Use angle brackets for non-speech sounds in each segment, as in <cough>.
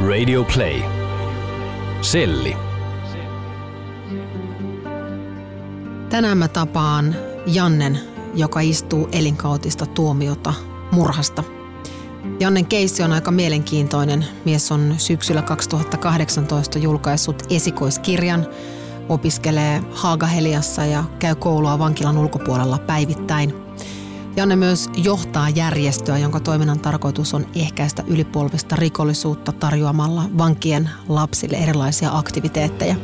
Radio Play. Selli. Tänään mä tapaan Jannen, joka istuu elinkautista tuomiota murhasta. Jannen keissi on aika mielenkiintoinen. Mies on syksyllä 2018 julkaissut esikoiskirjan, opiskelee Haagaheliassa ja käy koulua vankilan ulkopuolella päivittäin – Janne myös johtaa järjestöä, jonka toiminnan tarkoitus on ehkäistä ylipolvista rikollisuutta tarjoamalla vankien lapsille erilaisia aktiviteetteja.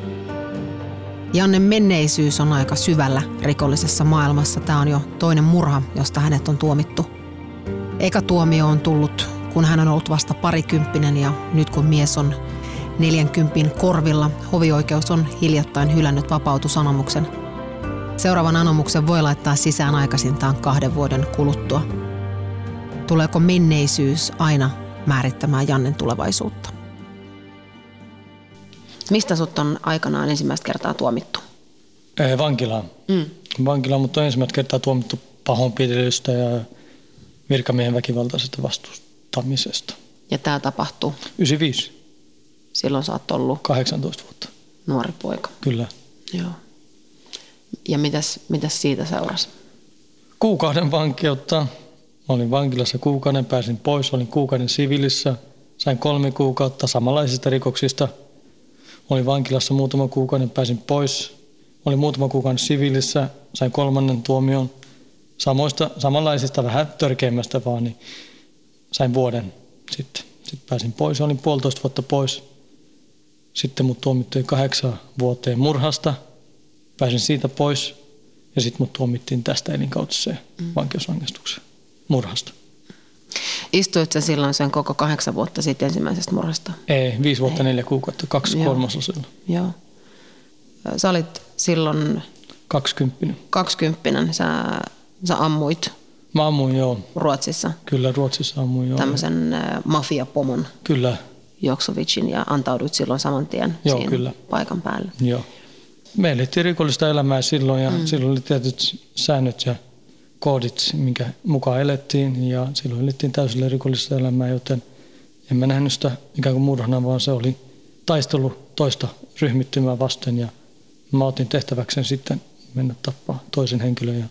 Janne menneisyys on aika syvällä rikollisessa maailmassa. Tämä on jo toinen murha, josta hänet on tuomittu. Eka tuomio on tullut, kun hän on ollut vasta parikymppinen ja nyt kun mies on 40 korvilla, hovioikeus on hiljattain hylännyt vapautusanomuksen – Seuraavan anomuksen voi laittaa sisään aikaisintaan kahden vuoden kuluttua. Tuleeko menneisyys aina määrittämään Jannen tulevaisuutta? Mistä sut on aikanaan ensimmäistä kertaa tuomittu? Ee, vankilaan. Mm. Vankilaan, mutta on ensimmäistä kertaa tuomittu pahoinpitelystä ja virkamiehen väkivaltaisesta vastustamisesta. Ja tämä tapahtuu? 95. Silloin sä oot ollut? 18 vuotta. Nuori poika. Kyllä. Joo. Ja mitäs, mitäs siitä seurasi? Kuukauden vankeutta. Olin vankilassa kuukauden, pääsin pois, olin kuukauden siviilissä, sain kolme kuukautta samanlaisista rikoksista. Olin vankilassa muutama kuukauden, pääsin pois. Olin muutama kuukauden siviilissä, sain kolmannen tuomion. Samoista, samanlaisista, vähän törkeimmästä vaan, niin sain vuoden sitten. Sitten pääsin pois, olin puolitoista vuotta pois. Sitten mut tuomittiin kahdeksan vuoteen murhasta – Pääsin siitä pois ja sitten mut tuomittiin tästä elinkautiseen mm. vankeusrangaistukseen murhasta. Istuit sä silloin sen koko kahdeksan vuotta sitten ensimmäisestä murhasta? Ei, viisi vuotta, Ei. neljä kuukautta, kaksi kolmasosilla. Joo. Sä olit silloin... Kaksikymppinen. Kaksikymppinen. Sä, sä ammuit Mä ammuin, joo. Ruotsissa? Kyllä, Ruotsissa ammuin, joo. Tämmöisen mafiapomon? Kyllä. Joksovicin ja antauduit silloin saman tien joo, siinä kyllä. paikan päälle? Joo me elettiin rikollista elämää silloin ja mm. silloin oli tietyt säännöt ja koodit, minkä mukaan elettiin ja silloin elettiin täysillä rikollista elämää, joten en mä nähnyt sitä ikään kuin murhana, vaan se oli taistelu toista ryhmittymää vasten ja mä otin tehtäväkseen sitten mennä tappaa toisen henkilön. Ja,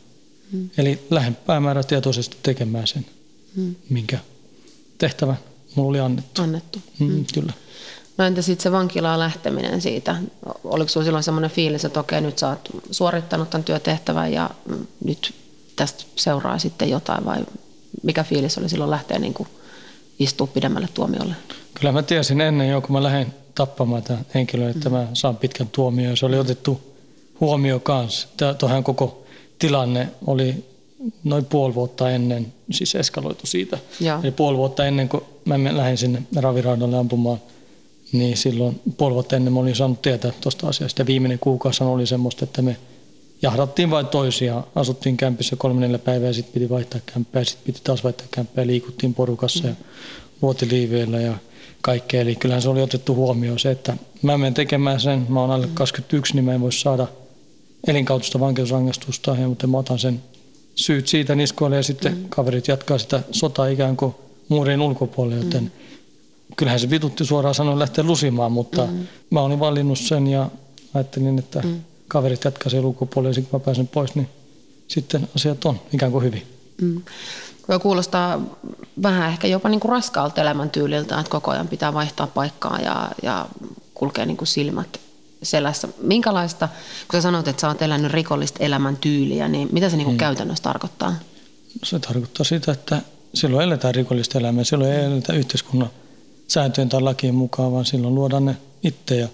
mm. Eli lähden päämäärätietoisesti tekemään sen, mm. minkä tehtävän mulla oli annettu. Annettu. Mm, mm. Kyllä. No entä sitten se vankilaan lähteminen siitä? Oliko sinulla silloin semmoinen fiilis, että okei, nyt sä oot suorittanut tämän työtehtävän ja nyt tästä seuraa sitten jotain vai mikä fiilis oli silloin lähteä niin kuin istua pidemmälle tuomiolle? Kyllä mä tiesin ennen jo, kun mä lähdin tappamaan tämän henkilön, että mm. mä saan pitkän tuomion. Se oli otettu huomioon kanssa. Tuohan koko tilanne oli noin puoli vuotta ennen, siis eskaloitu siitä. Ja. Eli puoli vuotta ennen kuin mä lähdin sinne raviraudalle ampumaan – niin silloin puoli vuotta ennen mä olin saanut tietää tuosta asiasta. Ja viimeinen kuukausi oli semmoista, että me jahdattiin vain toisia. Asuttiin kämpissä kolme neljä päivää ja sitten piti vaihtaa kämppää. Sitten piti taas vaihtaa kämppää liikuttiin porukassa ja luotiliiveillä ja kaikkea. Eli kyllähän se oli otettu huomioon se, että mä menen tekemään sen. Mä oon alle 21, niin mä en voi saada elinkautusta vankeusrangaistusta, ja, mutta mä otan sen syyt siitä niskoille ja sitten mm. kaverit jatkaa sitä sotaa ikään kuin muurin ulkopuolelle, joten mm kyllähän se vitutti suoraan sanoen lähteä lusimaan, mutta mm. mä olin valinnut sen ja ajattelin, että mm. kaverit jatkaa sen ulkopuolelle ja kun mä pääsen pois, niin sitten asiat on ikään kuin hyvin. Mm. Kuulostaa vähän ehkä jopa niin kuin raskaalta elämäntyyliltä, että koko ajan pitää vaihtaa paikkaa ja, ja kulkea niin kuin silmät selässä. Minkälaista, kun sä sanoit, että sä oot elänyt rikollista elämäntyyliä, niin mitä se niin kuin mm. käytännössä tarkoittaa? Se tarkoittaa sitä, että silloin eletään rikollista elämää, silloin ei eletä yhteiskunnan sääntöjen tai lakien mukaan, vaan silloin luodaan ne itse ja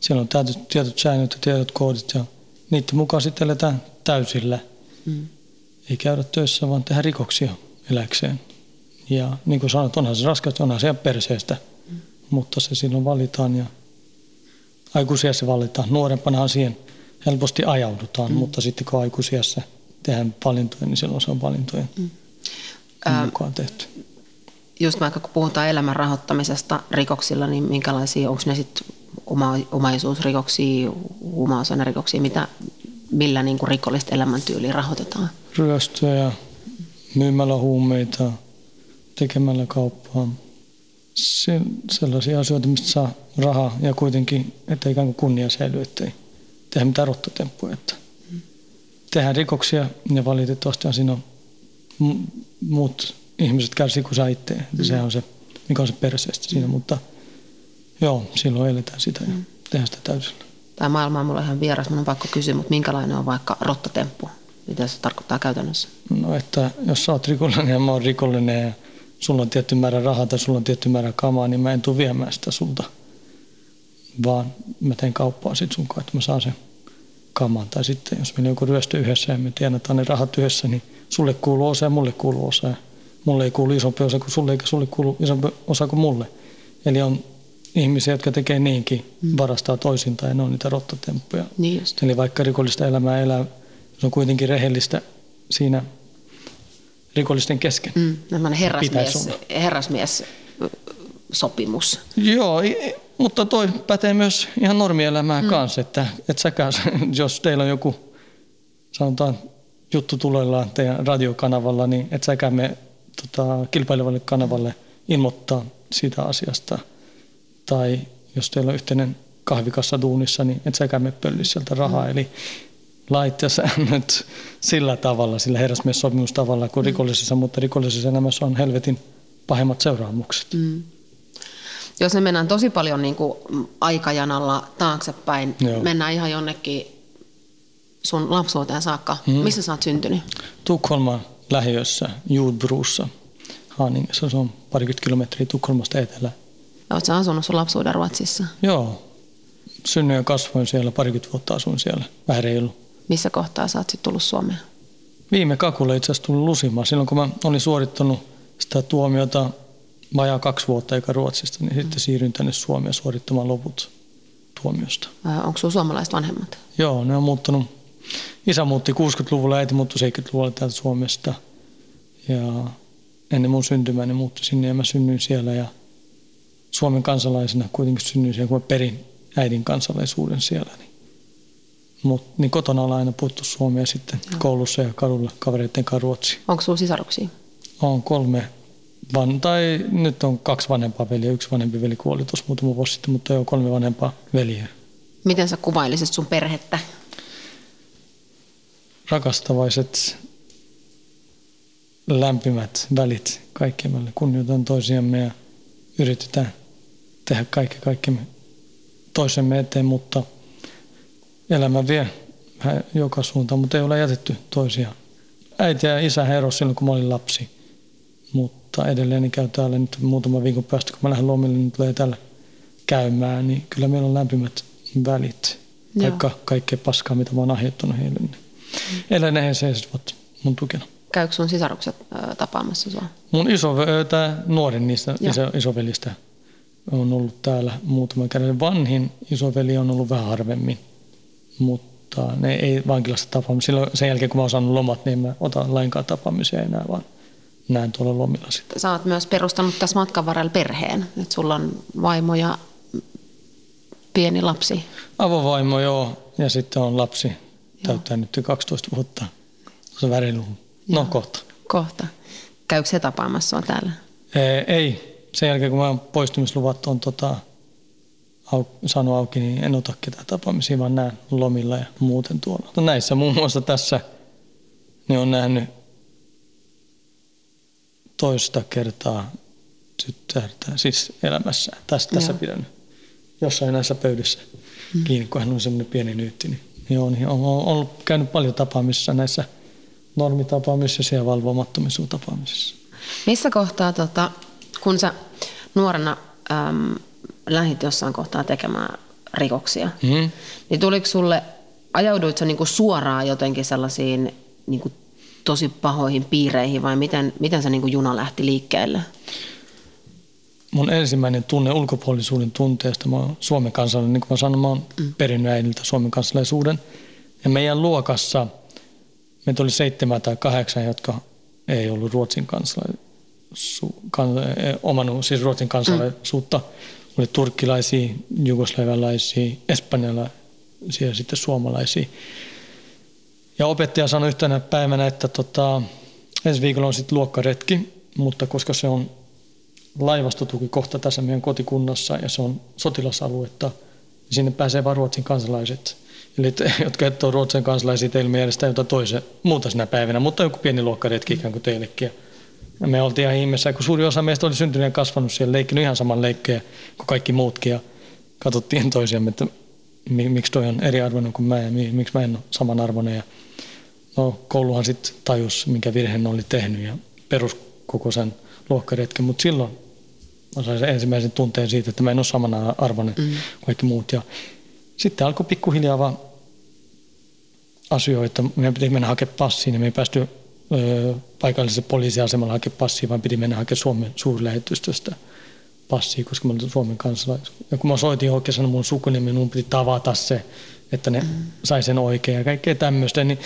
siellä on tietyt, tietyt säännöt ja tietyt koodit ja niiden mukaan sitten eletään täysillä. Mm. Ei käydä töissä, vaan tehdä rikoksia eläkseen. Ja niin kuin sanoit, onhan se raskasta, onhan se perseestä, mm. mutta se silloin valitaan ja aikuisiassa valitaan. Nuorempanahan siihen helposti ajaudutaan, mm. mutta sitten kun aikuisiassa tehdään valintoja, niin silloin se on valintojen mm. mukaan tehty just vaikka kun puhutaan elämän rahoittamisesta rikoksilla, niin minkälaisia, onko ne sitten oma, omaisuusrikoksia, huumausainerikoksia, mitä, millä niin kuin rikollista elämäntyyliä rahoitetaan? Ryöstöjä, myymällä huumeita, tekemällä kauppaa. se, sellaisia asioita, mistä saa rahaa ja kuitenkin, että ikään kuin kunnia säilyy, ettei tehdä mitään rottotemppuja. Että tehdään rikoksia ja valitettavasti siinä on muut ihmiset kärsii kuin sä itse. Mm. Sehän on se, mikä on se perseestä siinä, mm. mutta joo, silloin eletään sitä ja mm. tehdään sitä täysillä. Tämä maailma on mulle ihan vieras, minun on pakko kysyä, mutta minkälainen on vaikka rottatemppu? Mitä se tarkoittaa käytännössä? No, että jos sä oot rikollinen ja mä oon rikollinen ja sulla on tietty määrä rahaa tai sulla on tietty määrä kamaa, niin mä en tule viemään sitä sulta. Vaan mä teen kauppaa sit sun kanssa, että mä saan sen kaman. Tai sitten jos meillä on joku ryöstö yhdessä ja me tienataan ne rahat yhdessä, niin sulle kuuluu osa ja mulle kuuluu osa. Ja mulle ei kuulu isompi osa kuin sulle eikä sulle kuulu isompi osa kuin mulle. Eli on ihmisiä, jotka tekee niinkin, mm. varastaa toisinta ja ne on niitä rottatemppuja. Niin just. Eli vaikka rikollista elämää elää, se on kuitenkin rehellistä siinä rikollisten kesken. Mm, herrasmies, herrasmies sopimus. Joo, mutta toi pätee myös ihan normielämään mm. kanssa, että, että säkään, <laughs> jos teillä on joku, sanotaan, juttu tulellaan teidän radiokanavalla, niin et säkään me tota, kilpailevalle kanavalle ilmoittaa siitä asiasta. Tai jos teillä on yhteinen kahvikassa duunissa, niin et säkään me pölli sieltä rahaa. Mm. Eli lait ja säännöt sillä tavalla, sillä herrasmies-sopimustavalla kuin mm. rikollisessa, mutta rikollisessa elämässä on helvetin pahimmat seuraamukset. Mm. Jos me mennään tosi paljon niin kuin aikajanalla taaksepäin, Joo. mennään ihan jonnekin sun lapsuuteen saakka. Mm. Missä sä oot syntynyt? Tukholman lähiössä, Juudbruussa, Haaningessa. Se on parikymmentä kilometriä Tukholmasta etelään. Oletko asunut sun lapsuuden Ruotsissa? Joo. Synnyin ja kasvoin siellä, parikymmentä vuotta asuin siellä, vähän reilu. Missä kohtaa sä oot tullut Suomeen? Viime kakulle itse asiassa tullut Lusimaan. Silloin kun mä olin suorittanut sitä tuomiota vajaa kaksi vuotta eikä Ruotsista, niin mm. sitten siirryin tänne Suomeen suorittamaan loput tuomiosta. Onko sinulla suomalaiset vanhemmat? Joo, ne on muuttanut. Isä muutti 60-luvulla, äiti muuttui 70-luvulla täältä Suomesta. Ja ennen mun syntymää ne muutti sinne ja mä synnyin siellä ja Suomen kansalaisena kuitenkin synnyin siellä, kun mä perin äidin kansalaisuuden siellä. Niin, mut, niin kotona ollaan aina puhuttu suomea sitten no. koulussa ja kadulla kavereiden kanssa ruotsi. Onko sinulla sisaruksia? On kolme van, tai nyt on kaksi vanhempaa veliä. Yksi vanhempi veli kuoli tuossa muutama vuosi sitten, mutta jo kolme vanhempaa veliä. Miten sä kuvailisit sun perhettä? Rakastavaiset, lämpimät välit kaikkemme. Kunnioitan toisiamme ja yritetään tehdä kaikki kaikkemme toisemme eteen, mutta elämä vie vähän joka suuntaan, mutta ei ole jätetty toisia. Äiti ja isä erosi silloin, kun mä olin lapsi, mutta edelleen niin käy täällä nyt muutama viikon päästä, kun mä lähden lomille, niin tulee täällä käymään, niin kyllä meillä on lämpimät välit, Joo. vaikka kaikkea paskaa, mitä mä oon aiheuttanut heille. Niin Edelleen he seisovat mun tukena. Käykö sun sisarukset äh, tapaamassa sua? Mun iso, tämä nuorin niistä iso, isovelistä on ollut täällä muutaman kerran. Vanhin isoveli on ollut vähän harvemmin, mutta ne ei vankilasta tapaamisia. Silloin sen jälkeen, kun mä oon saanut lomat, niin mä otan lainkaan tapaamisia enää, vaan näen tuolla lomilla sitten. Sä oot myös perustanut tässä matkan varrella perheen, että sulla on vaimo ja pieni lapsi. Avovaimo, joo, ja sitten on lapsi, täyttää nyt 12 vuotta. Se on väriluku. No kohta. Kohta. Käykö se tapaamassa täällä? Ei, ei. Sen jälkeen kun mä poistumisluvat on tota, au, saanut auki, niin en ota ketään tapaamisia, vaan näen lomilla ja muuten tuolla. No näissä muun muassa tässä niin on nähnyt toista kertaa tyttärtä, siis elämässä. Tässä, tässä pidän jossain näissä pöydissä mm. kiinni, kun hän on semmoinen pieni nyytti. Niin, niin on, ollut käynyt paljon tapaamissa näissä normitapaamisissa ja valvomattomissa tapaamisissa. Missä kohtaa, tota, kun sä nuorena äm, lähit jossain kohtaa tekemään rikoksia, mm. niin tuliko sulle, ajauduit sä niinku suoraan jotenkin sellaisiin niinku tosi pahoihin piireihin vai miten, miten se niinku juna lähti liikkeelle? Mun ensimmäinen tunne ulkopuolisuuden tunteesta, mä oon Suomen kansalainen, niin kuin mä sanoin, mä oon mm. perinnyt äidiltä Suomen kansalaisuuden. Ja meidän luokassa – meitä oli seitsemän tai kahdeksan, jotka ei ollut Ruotsin kansalaisu, kan, eh, omannut siis Ruotsin kansalaisuutta. Mm. Oli turkkilaisia, jugoslavialaisia, espanjalaisia ja sitten suomalaisia. Ja opettaja sanoi yhtenä päivänä, että tota, ensi viikolla on sitten luokkaretki, mutta koska se on laivastotukikohta tässä meidän kotikunnassa ja se on sotilasaluetta. Ja sinne pääsee vain Ruotsin kansalaiset. Eli <laughs> jotka et ole Ruotsin kansalaisia, teille järjestää jotain toisen, muuta sinä päivänä, mutta joku pieni luokkaretki ikään kuin teillekin. Ja me oltiin ihan ihmeessä, kun suuri osa meistä oli syntynyt ja kasvanut siellä, leikkinyt ihan saman leikkejä kuin kaikki muutkin. Ja katsottiin toisiamme, että miksi toi on eriarvoinen kuin mä ja miksi mä en ole samanarvoinen. Ja no, kouluhan sitten tajus, minkä virheen oli tehnyt ja perus koko sen luokkaretken, mutta silloin mä sain sen ensimmäisen tunteen siitä, että mä en ole samana arvoinen mm. kuin kaikki muut. Ja sitten alkoi pikkuhiljaa vaan asioita. Meidän piti mennä hakemaan passiin ja me ei päästy ö, paikalliselle poliisiasemalla hakemaan passiin, vaan piti mennä hakemaan Suomen suurlähetystöstä passia, koska mä olin Suomen kansalainen. Ja kun mä soitin oikein sanoa mun sukunimi, mun piti tavata se, että ne mm. sai sen oikein ja kaikkea tämmöistä. Niin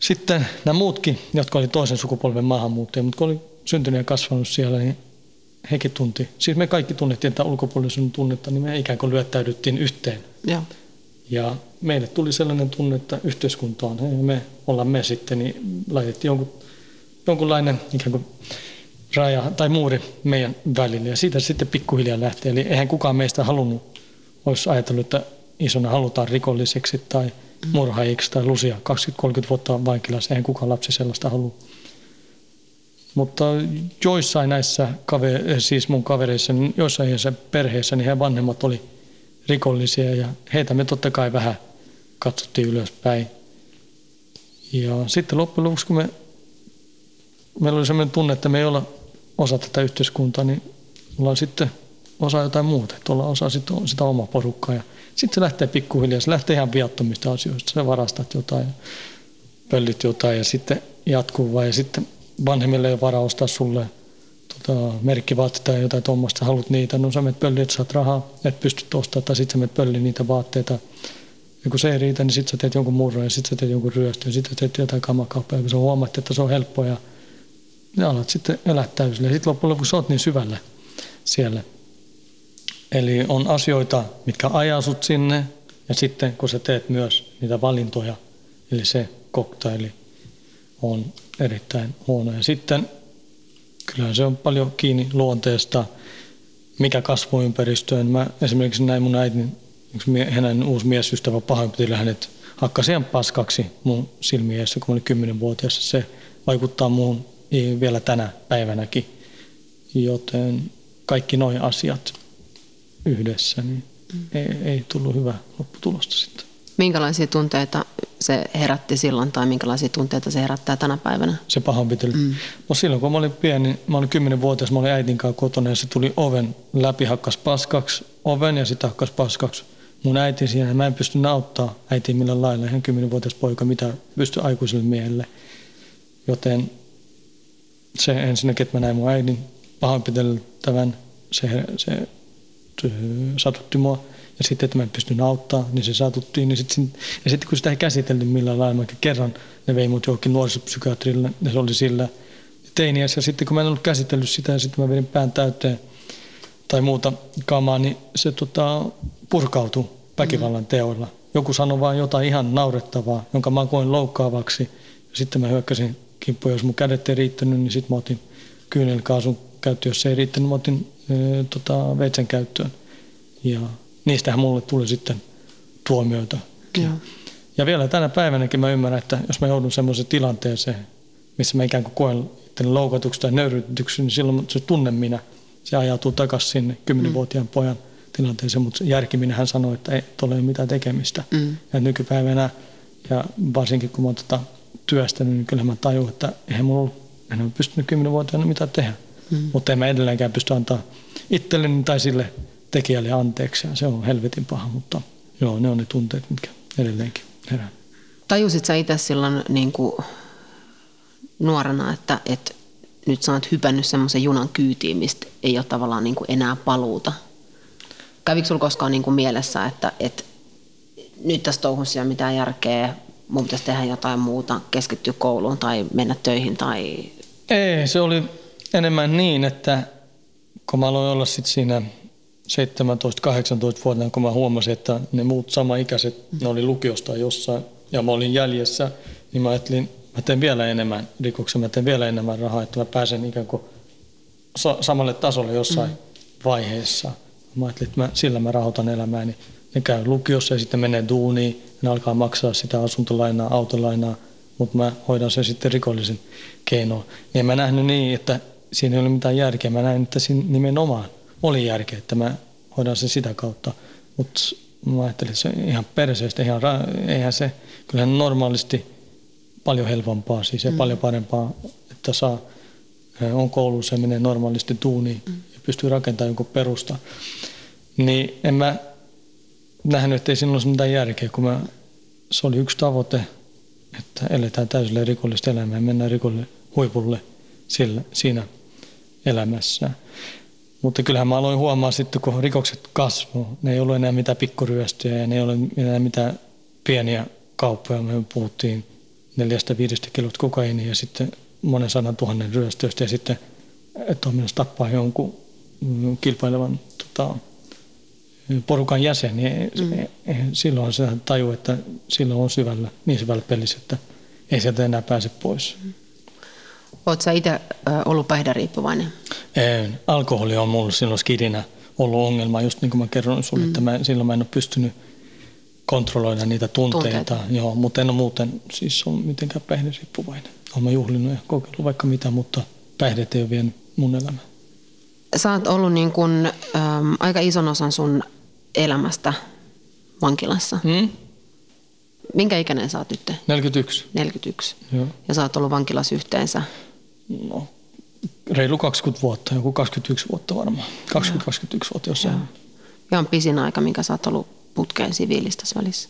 sitten nämä muutkin, jotka oli toisen sukupolven maahanmuuttajia, mutta kun oli syntynyt ja kasvanut siellä, niin hekin tunti. Siis me kaikki tunnettiin tätä ulkopuolisuuden tunnetta, niin me ikään kuin lyöttäydyttiin yhteen. Ja, ja meille tuli sellainen tunne, että yhteiskunta on, ja me ollaan me sitten, niin laitettiin jonkun, jonkunlainen ikään kuin raja tai muuri meidän välille. Ja siitä sitten pikkuhiljaa lähtee. Eli eihän kukaan meistä halunnut, olisi ajatellut, että isona halutaan rikolliseksi tai murhaajiksi tai lusia 20-30 vuotta vankilassa. Eihän kukaan lapsi sellaista halua. Mutta joissain näissä, siis mun kavereissa, niin joissain perheissä, niin heidän vanhemmat oli rikollisia ja heitä me totta kai vähän katsottiin ylöspäin. Ja sitten loppujen lopuksi, kun me, meillä oli sellainen tunne, että me ei olla osa tätä yhteiskuntaa, niin ollaan sitten osa jotain muuta, että ollaan osa sitä, sitä omaa porukkaa. Ja sitten se lähtee pikkuhiljaa, se lähtee ihan viattomista asioista. Se varastat jotain pöllit jotain ja sitten jatkuu vai ja sitten vanhemmille ei varaa ostaa sulle tota, merkkivaatteita tai jotain tuommoista, haluat niitä, no sä menet pölliin, että saat rahaa, et pysty ostamaan, tai sitten sä menet pölliin niitä vaatteita. Ja kun se ei riitä, niin sitten sä teet jonkun murron ja sitten sä teet jonkun ryöstön ja sitten teet jotain kamakauppaa, kun sä huomaat, että se on helppoa ja ja alat sitten elää täysillä. Ja sitten loppujen lopuksi sä oot niin syvällä siellä. Eli on asioita, mitkä ajaa sut sinne, ja sitten kun sä teet myös niitä valintoja, eli se koktaili on erittäin huono. Ja sitten kyllähän se on paljon kiinni luonteesta, mikä kasvuympäristöön. Mä esimerkiksi näin mun äitin, hänen uusi miesystävä pahoinpiteli hänet hakkasi paskaksi mun silmiessä, kun mä olin kymmenenvuotias. Se vaikuttaa muuhun vielä tänä päivänäkin. Joten kaikki nuo asiat yhdessä, niin ei, ei tullut hyvä lopputulosta sitten. Minkälaisia tunteita se herätti silloin tai minkälaisia tunteita se herättää tänä päivänä? Se pahoinpitely. Mm. No silloin kun mä olin pieni, mä olin kymmenenvuotias, mä olin äitin kanssa kotona ja se tuli oven läpi, hakkas paskaksi oven ja sitten hakkas paskaksi mun äiti siinä. Mä en pysty nauttaa äitiä millään lailla, ihan kymmenenvuotias poika, mitä pysty aikuiselle miehelle. Joten se ensinnäkin, että mä näin mun äidin pahoinpiteltävän, se, se, se satutti mua. Ja sitten, että mä en pystynyt auttaa, niin se satuttiin. Niin sitten, ja sitten kun sitä ei käsitelty millään lailla, mä kerran ne vei mut johonkin nuorisopsykiatrille, ja se oli sillä teiniässä. Ja sitten kun mä en ollut käsitellyt sitä, ja sitten mä vedin pään täyteen tai muuta kamaa, niin se tota, purkautui väkivallan teoilla. Joku sanoi vain jotain ihan naurettavaa, jonka mä koin loukkaavaksi. Ja sitten mä hyökkäsin kimppu. Jos mun kädet ei riittänyt, niin sitten mä otin kyynelkaasun käyttöön. Jos se ei riittänyt, mä otin e, tota, veitsen käyttöön. Ja niistähän mulle tuli sitten tuomioita. Ja. ja vielä tänä päivänäkin mä ymmärrän, että jos mä joudun semmoiseen tilanteeseen, missä mä ikään kuin koen loukatuksi tai nöyrytyksi, niin silloin se tunne minä, se ajautuu takaisin sinne kymmenenvuotiaan mm. pojan tilanteeseen, mutta järkiminen hän sanoi, että ei ole mitään tekemistä. Mm. Ja nykypäivänä, ja varsinkin kun mä oon tota työstänyt, niin kyllä mä tajun, että eihän mulla ollut, en ole pystynyt kymmenen vuotta mitä tehdä. Mm. Mutta en mä edelleenkään pysty antaa itselleni tai sille tekijälle anteeksi. Ja se on helvetin paha, mutta joo, ne on ne tunteet, mitkä edelleenkin herää. Tajusit sä itse silloin niin kuin nuorena, että, että nyt sä oot hypännyt semmoisen junan kyytiin, mistä ei ole tavallaan niin kuin enää paluuta? Kävikö sulla koskaan niin kuin mielessä, että, että nyt tässä touhussa ei ole mitään järkeä, mun pitäisi tehdä jotain muuta, keskittyä kouluun tai mennä töihin tai... Ei, se oli enemmän niin, että kun mä aloin olla sitten siinä 17-18 vuotta, kun mä huomasin, että ne muut sama-ikäiset, ne oli lukiosta jossain ja mä olin jäljessä, niin mä ajattelin, mä teen vielä enemmän rikoksia, mä teen vielä enemmän rahaa, että mä pääsen ikään kuin samalle tasolle jossain mm. vaiheessa. Mä ajattelin, että mä, sillä mä rahoitan elämääni. Ne käy lukiossa ja sitten menee duuniin. Ne alkaa maksaa sitä asuntolainaa, autolainaa, mutta mä hoidan sen sitten rikollisen keinoin. Niin mä nähnyt niin, että siinä ei ole mitään järkeä. Mä näin, että siinä nimenomaan oli järkeä, että mä hoidan sen sitä kautta. Mutta mä ajattelin, että se on ihan perseestä, ihan, eihän se, kyllähän normaalisti paljon helpompaa, siis ja mm. paljon parempaa, että saa, on koulussa ja menee normaalisti tuuniin mm. ja pystyy rakentamaan jonkun perusta. Niin en mä nähnyt, että ei siinä olisi mitään järkeä, kun mä, se oli yksi tavoite, että eletään täysillä rikollista elämää ja mennään rikolle huipulle sillä, siinä elämässä. Mutta kyllähän mä aloin huomaa sitten, kun rikokset kasvoi, ne ei ollut enää mitään pikkuryöstöjä ja ne ei ole enää mitään pieniä kauppoja. Me puhuttiin neljästä viidestä kilot kokainia ja sitten monen sadan tuhannen ryöstöistä ja sitten, että on menossa tappaa jonkun kilpailevan tota, porukan jäsen, niin mm. silloin se taju, että silloin on syvällä, niin syvällä pelissä, että ei sieltä enää pääse pois. Mm. Oletko itse ollut päihderiippuvainen? Ei, alkoholi on mulla silloin skidinä ollut ongelma, just niin kuin mä kerron sinulle, mm. että mä, silloin mä en ole pystynyt kontrolloida niitä tunteita, tunteita. Joo, mutta en ole muuten siis on mitenkään päihderiippuvainen. Olen mä juhlinut ja kokeillut vaikka mitä, mutta päihdeet ei ole vienyt mun elämää. Sä oot ollut niin kun, äm, aika ison osan sun elämästä vankilassa. Mm? Minkä ikäinen sä oot nyt? 41. 41. Joo. Ja sä oot ollut vankilassa yhteensä? No, reilu 20 vuotta, joku 21 vuotta varmaan. 20-21 vuotta jossain. Joo. Ja on pisin aika, minkä sä oot ollut putkeen siviilistä välissä?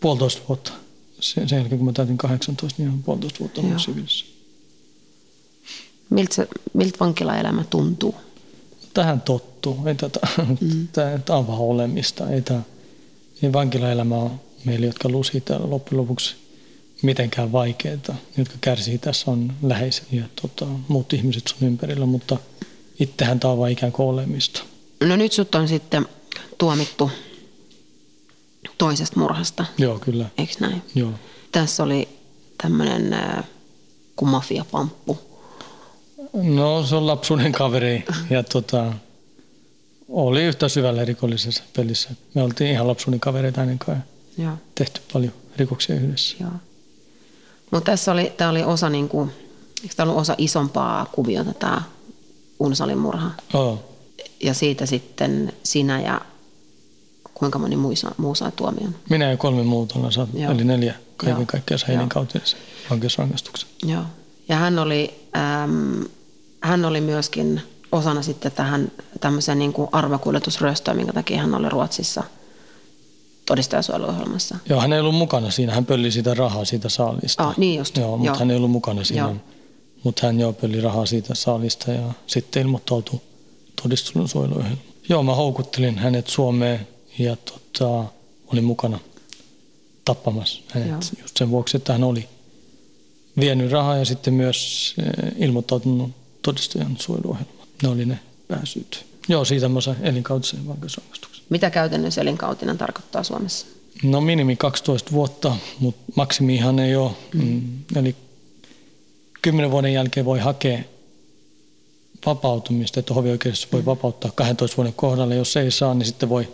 Puolitoista vuotta. Sen, sen jälkeen kun mä täytin 18, niin on puolitoista vuotta ollut siviilissä. Miltä, miltä vankilaelämä tuntuu? Tähän tottuu. Ei tätä, mm. <laughs> tämä on vaan olemista. Ei tämä, niin vankilaelämä on meille, jotka täällä loppujen lopuksi mitenkään vaikeaa. Ne, jotka kärsii tässä on läheiset ja tota, muut ihmiset sun ympärillä, mutta itsehän tämä on vaan ikään kuin olemista. No nyt sut on sitten tuomittu toisesta murhasta. Joo, kyllä. Eikö näin? Joo. Tässä oli tämmöinen äh, kuin mafiapamppu. No se on lapsuuden kaveri ja tota, oli yhtä syvällä rikollisessa pelissä. Me oltiin ihan lapsuuden kavereita ennen kanssa. Joo. tehty paljon rikoksia yhdessä. Joo. Mutta tässä oli, tämä oli osa, niin kuin, eikö tämä ollut osa isompaa kuviota tämä Unsalin murha? Oh. Ja siitä sitten sinä ja kuinka moni muu, muu sai tuomion? Minä ja kolme muuta ollaan saatu, Joo. eli neljä kaiken kaikkiaan sai heidän kautensa vankeusrangaistuksen. Joo. Ja hän oli, äm, hän oli myöskin osana sitten tähän tämmöiseen niin kuin arvakuljetusröstöön, minkä takia hän oli Ruotsissa – todistajasuojeluohjelmassa. Joo, hän ei ollut mukana siinä. Hän pölli sitä rahaa siitä saalista. Ah, niin just. Joo, mutta joo. hän ei ollut mukana siinä. Joo. Mutta hän joo pölli rahaa siitä saalista ja sitten ilmoittautui todistusuojeluohjelmaan. Joo, mä houkuttelin hänet Suomeen ja tota, olin mukana tappamassa hänet joo. just sen vuoksi, että hän oli vienyt rahaa ja sitten myös eh, ilmoittautunut todistajan suojeluohjelmaan. Ne oli ne pääsyyt. Joo, siitä mä sain elinkautisen vankeusrangaistuksen. Mitä käytännössä elinkautinen tarkoittaa Suomessa? No minimi 12 vuotta, mutta maksimihan ei ole. Mm. mm. Eli 10 vuoden jälkeen voi hakea vapautumista, että hovioikeudessa voi vapauttaa 12 vuoden kohdalla. Jos ei saa, niin sitten voi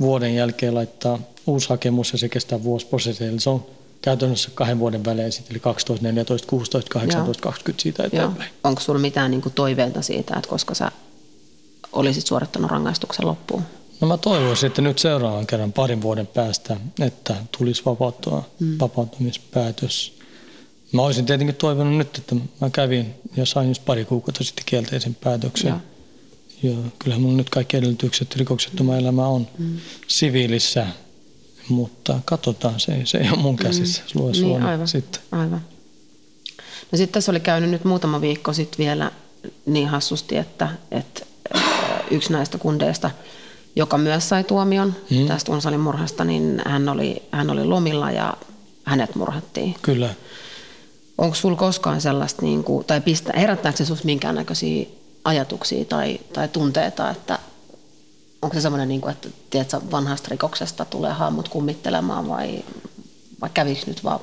vuoden jälkeen laittaa uusi hakemus ja se kestää vuosiprosessi. Eli se on käytännössä kahden vuoden välein, sitten, eli 12, 14, 16, 18, Joo. 20 siitä eteenpäin. Joo. Onko sinulla mitään niin toiveita siitä, että koska sä olisit suorittanut rangaistuksen loppuun? No mä toivoisin, että nyt seuraavan kerran parin vuoden päästä, että tulisi vapauttua, mm. vapautumispäätös. Mä olisin tietenkin toivonut nyt, että mä kävin ja sain just pari kuukautta sitten kielteisen päätöksen. Ja, ja kyllähän mulla nyt kaikki edellytykset rikoksettoma mm. elämä on mm. siviilissä, mutta katsotaan, se, se ei ole mun mm. käsissä. Mm. niin, aivan, sitten. aivan. No sitten tässä oli käynyt nyt muutama viikko sitten vielä niin hassusti, että, että yksi näistä kundeista, joka myös sai tuomion mm. tästä Unsalin murhasta, niin hän oli, hän oli lomilla ja hänet murhattiin. Kyllä. Onko sinulla koskaan sellaista, niin kuin, tai pistä, herättääkö se sinusta minkäännäköisiä ajatuksia tai, tai tunteita, että onko se semmoinen, niin kuin, että tiedätkö, vanhasta rikoksesta tulee haamut kummittelemaan vai, vai kävikö nyt vaan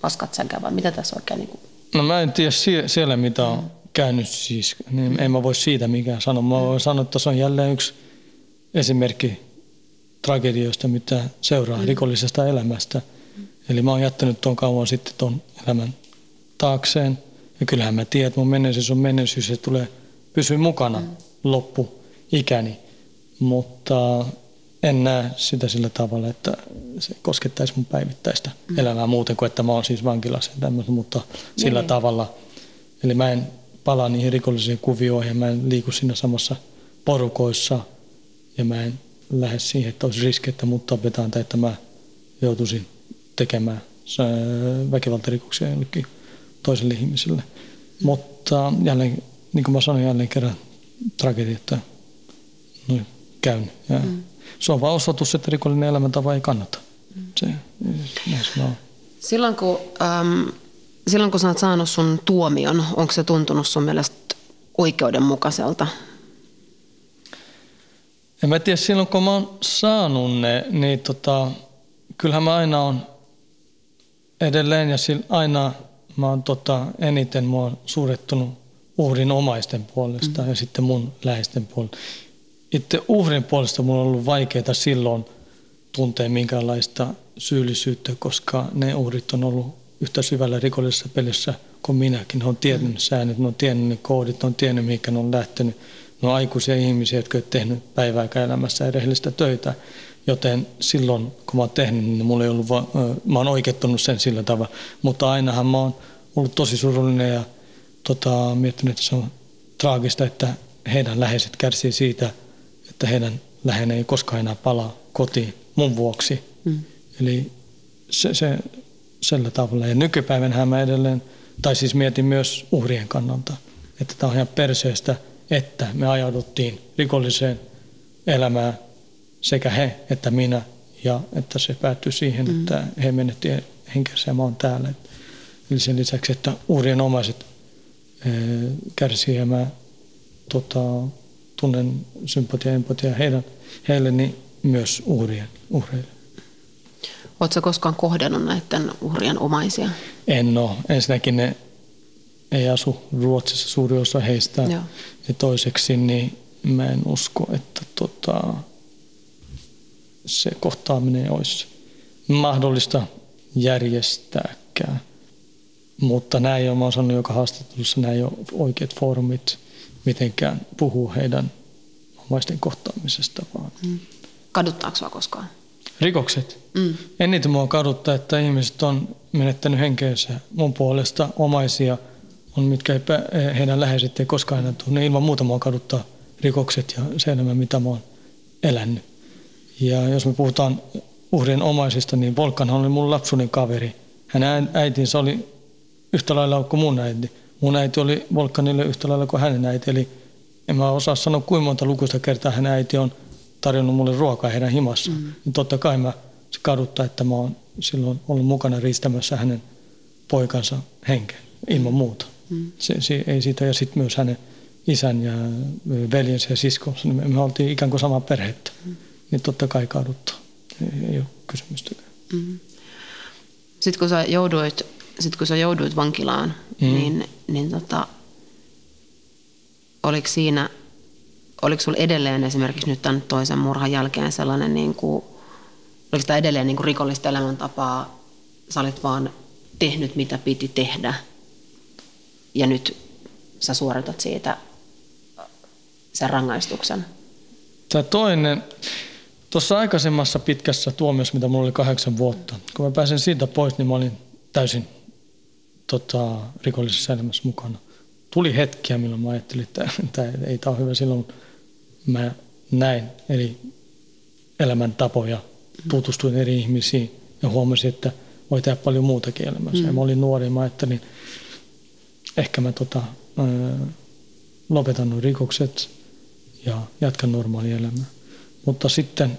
paskat sänkään vai mitä tässä oikein? Niin kuin? No mä en tiedä siellä mitä on käynyt siis, niin en mä voi siitä mikään sanoa. Mä voin sanoa, että se on jälleen yksi esimerkki tragedioista, mitä seuraa mm. rikollisesta elämästä. Eli mä oon jättänyt tuon kauan sitten tuon elämän taakseen. Ja kyllähän mä tiedän, että mun menneisyys on menneisyys ja tulee pysyä mukana mm. loppuikäni. Mutta en näe sitä sillä tavalla, että se koskettaisi mun päivittäistä mm. elämää muuten kuin, että mä oon siis vankilassa ja tämmöistä, mutta sillä niin. tavalla. Eli mä en palaa niihin rikollisiin kuvioihin ja mä en liiku siinä samassa porukoissa ja mä en lähde siihen, että olisi riski, että mut tapetaan tai että mä joutuisin tekemään väkivaltarikoksia jollekin toiselle ihmiselle. Mutta jälleen, niin kuin mä sanoin jälleen kerran, tragedia, että no, käyn. Ja mm. Se on vaan osoitus, että rikollinen elämäntapa ei kannata. Mm. Se, se on. Silloin kun, ähm, silloin kun sä oot saanut sun tuomion, onko se tuntunut sun mielestä oikeudenmukaiselta? En mä tiedä, silloin kun mä oon saanut ne, niin tota, kyllähän mä aina on edelleen ja aina mä oon tota, eniten mua on suurettunut uhrin omaisten puolesta mm. ja sitten mun läheisten puolesta. Itse uhrin puolesta mulla on ollut vaikeaa silloin tuntea minkäänlaista syyllisyyttä, koska ne uhrit on ollut yhtä syvällä rikollisessa pelissä kuin minäkin. Ne on tiennyt mm. säännöt, ne on tiennyt ne koodit, ne on tiennyt mihinkä ne on lähtenyt. Ne on aikuisia ihmisiä, jotka ovat tehnyt päivääkään elämässä rehellistä töitä. Joten silloin, kun mä oon tehnyt, niin mulla ei ollut va- mä oon oikeuttanut sen sillä tavalla. Mutta ainahan mä oon ollut tosi surullinen ja tota, miettinyt, että se on traagista, että heidän läheiset kärsii siitä, että heidän läheinen ei koskaan enää palaa kotiin mun vuoksi. Mm. Eli se, se sillä tavalla. Ja nykypäivänä mä edelleen, tai siis mietin myös uhrien kannalta, että tämä on ihan perseestä, että me ajauduttiin rikolliseen elämään sekä he että minä, ja että se päättyi siihen, mm. että he menetti henkensä ja mä oon täällä. Eli sen lisäksi, että uhrien omaiset kärsii ja mä tota, tunnen sympatia ja empatia heidän, heille, niin myös uhrien, uhreille. Oletko koskaan kohdannut näiden uhrien omaisia? En ole. Ensinnäkin ne ei asu Ruotsissa suuri osa heistä. Joo. Ja toiseksi niin mä en usko, että tota, se kohtaaminen olisi mahdollista järjestääkään. Mutta nämä ei ole, mä sanonut joka haastattelussa, nämä ei ole oikeat foorumit mitenkään puhua heidän omaisten kohtaamisesta. Vaan. Mm. Kaduttaako sinua koskaan? Rikokset? Mm. Eniten mua kaduttaa, että ihmiset on menettänyt henkeensä mun puolesta omaisia, on mitkä ei, heidän läheiset ei koskaan enää tunne. Ilman muuta mua kaduttaa rikokset ja se elämä, mitä mä oon elänyt. Ja jos me puhutaan uhrien omaisista, niin Volkan oli mun lapsuuden kaveri. Hänen äitinsä oli yhtä lailla kuin mun äiti. Mun äiti oli Volkanille yhtä lailla kuin hänen äiti. Eli en mä osaa sanoa, kuinka monta lukuista kertaa hänen äiti on tarjonnut mulle ruokaa heidän himassa. Mm. Niin totta kai mä se kaduttaa, että mä oon silloin ollut mukana riistämässä hänen poikansa henkeä ilman muuta. Mm. Se, se, ei siitä, ja sitten myös hänen isän ja veljensä ja siskonsa, niin me, me oltiin ikään kuin samaa perhettä. Mm. Niin totta kai kaduttaa. Ei, ei ole kysymystäkään. Mm. Sitten kun sä jouduit, sit kun sä jouduit vankilaan, mm. niin, niin tota, oliko siinä oliko sinulla edelleen esimerkiksi nyt tämän toisen murhan jälkeen sellainen, niin kuin, oliko tämä edelleen niin kuin rikollista elämäntapaa, sä olit vaan tehnyt mitä piti tehdä ja nyt sä suoritat siitä sen rangaistuksen? Tämä toinen, tuossa aikaisemmassa pitkässä tuomiossa, mitä mulla oli kahdeksan vuotta, kun mä pääsin siitä pois, niin mä olin täysin tota, rikollisessa elämässä mukana. Tuli hetkiä, milloin mä ajattelin, että tämä ei tämä ole hyvä silloin, mä näin eri elämäntapoja, tutustuin eri ihmisiin ja huomasin, että voi tehdä paljon muutakin elämässä. Mm. Ja mä olin nuori, mä ajattelin, ehkä mä tota, lopetan nuo rikokset ja jatkan normaalia elämää. Mutta sitten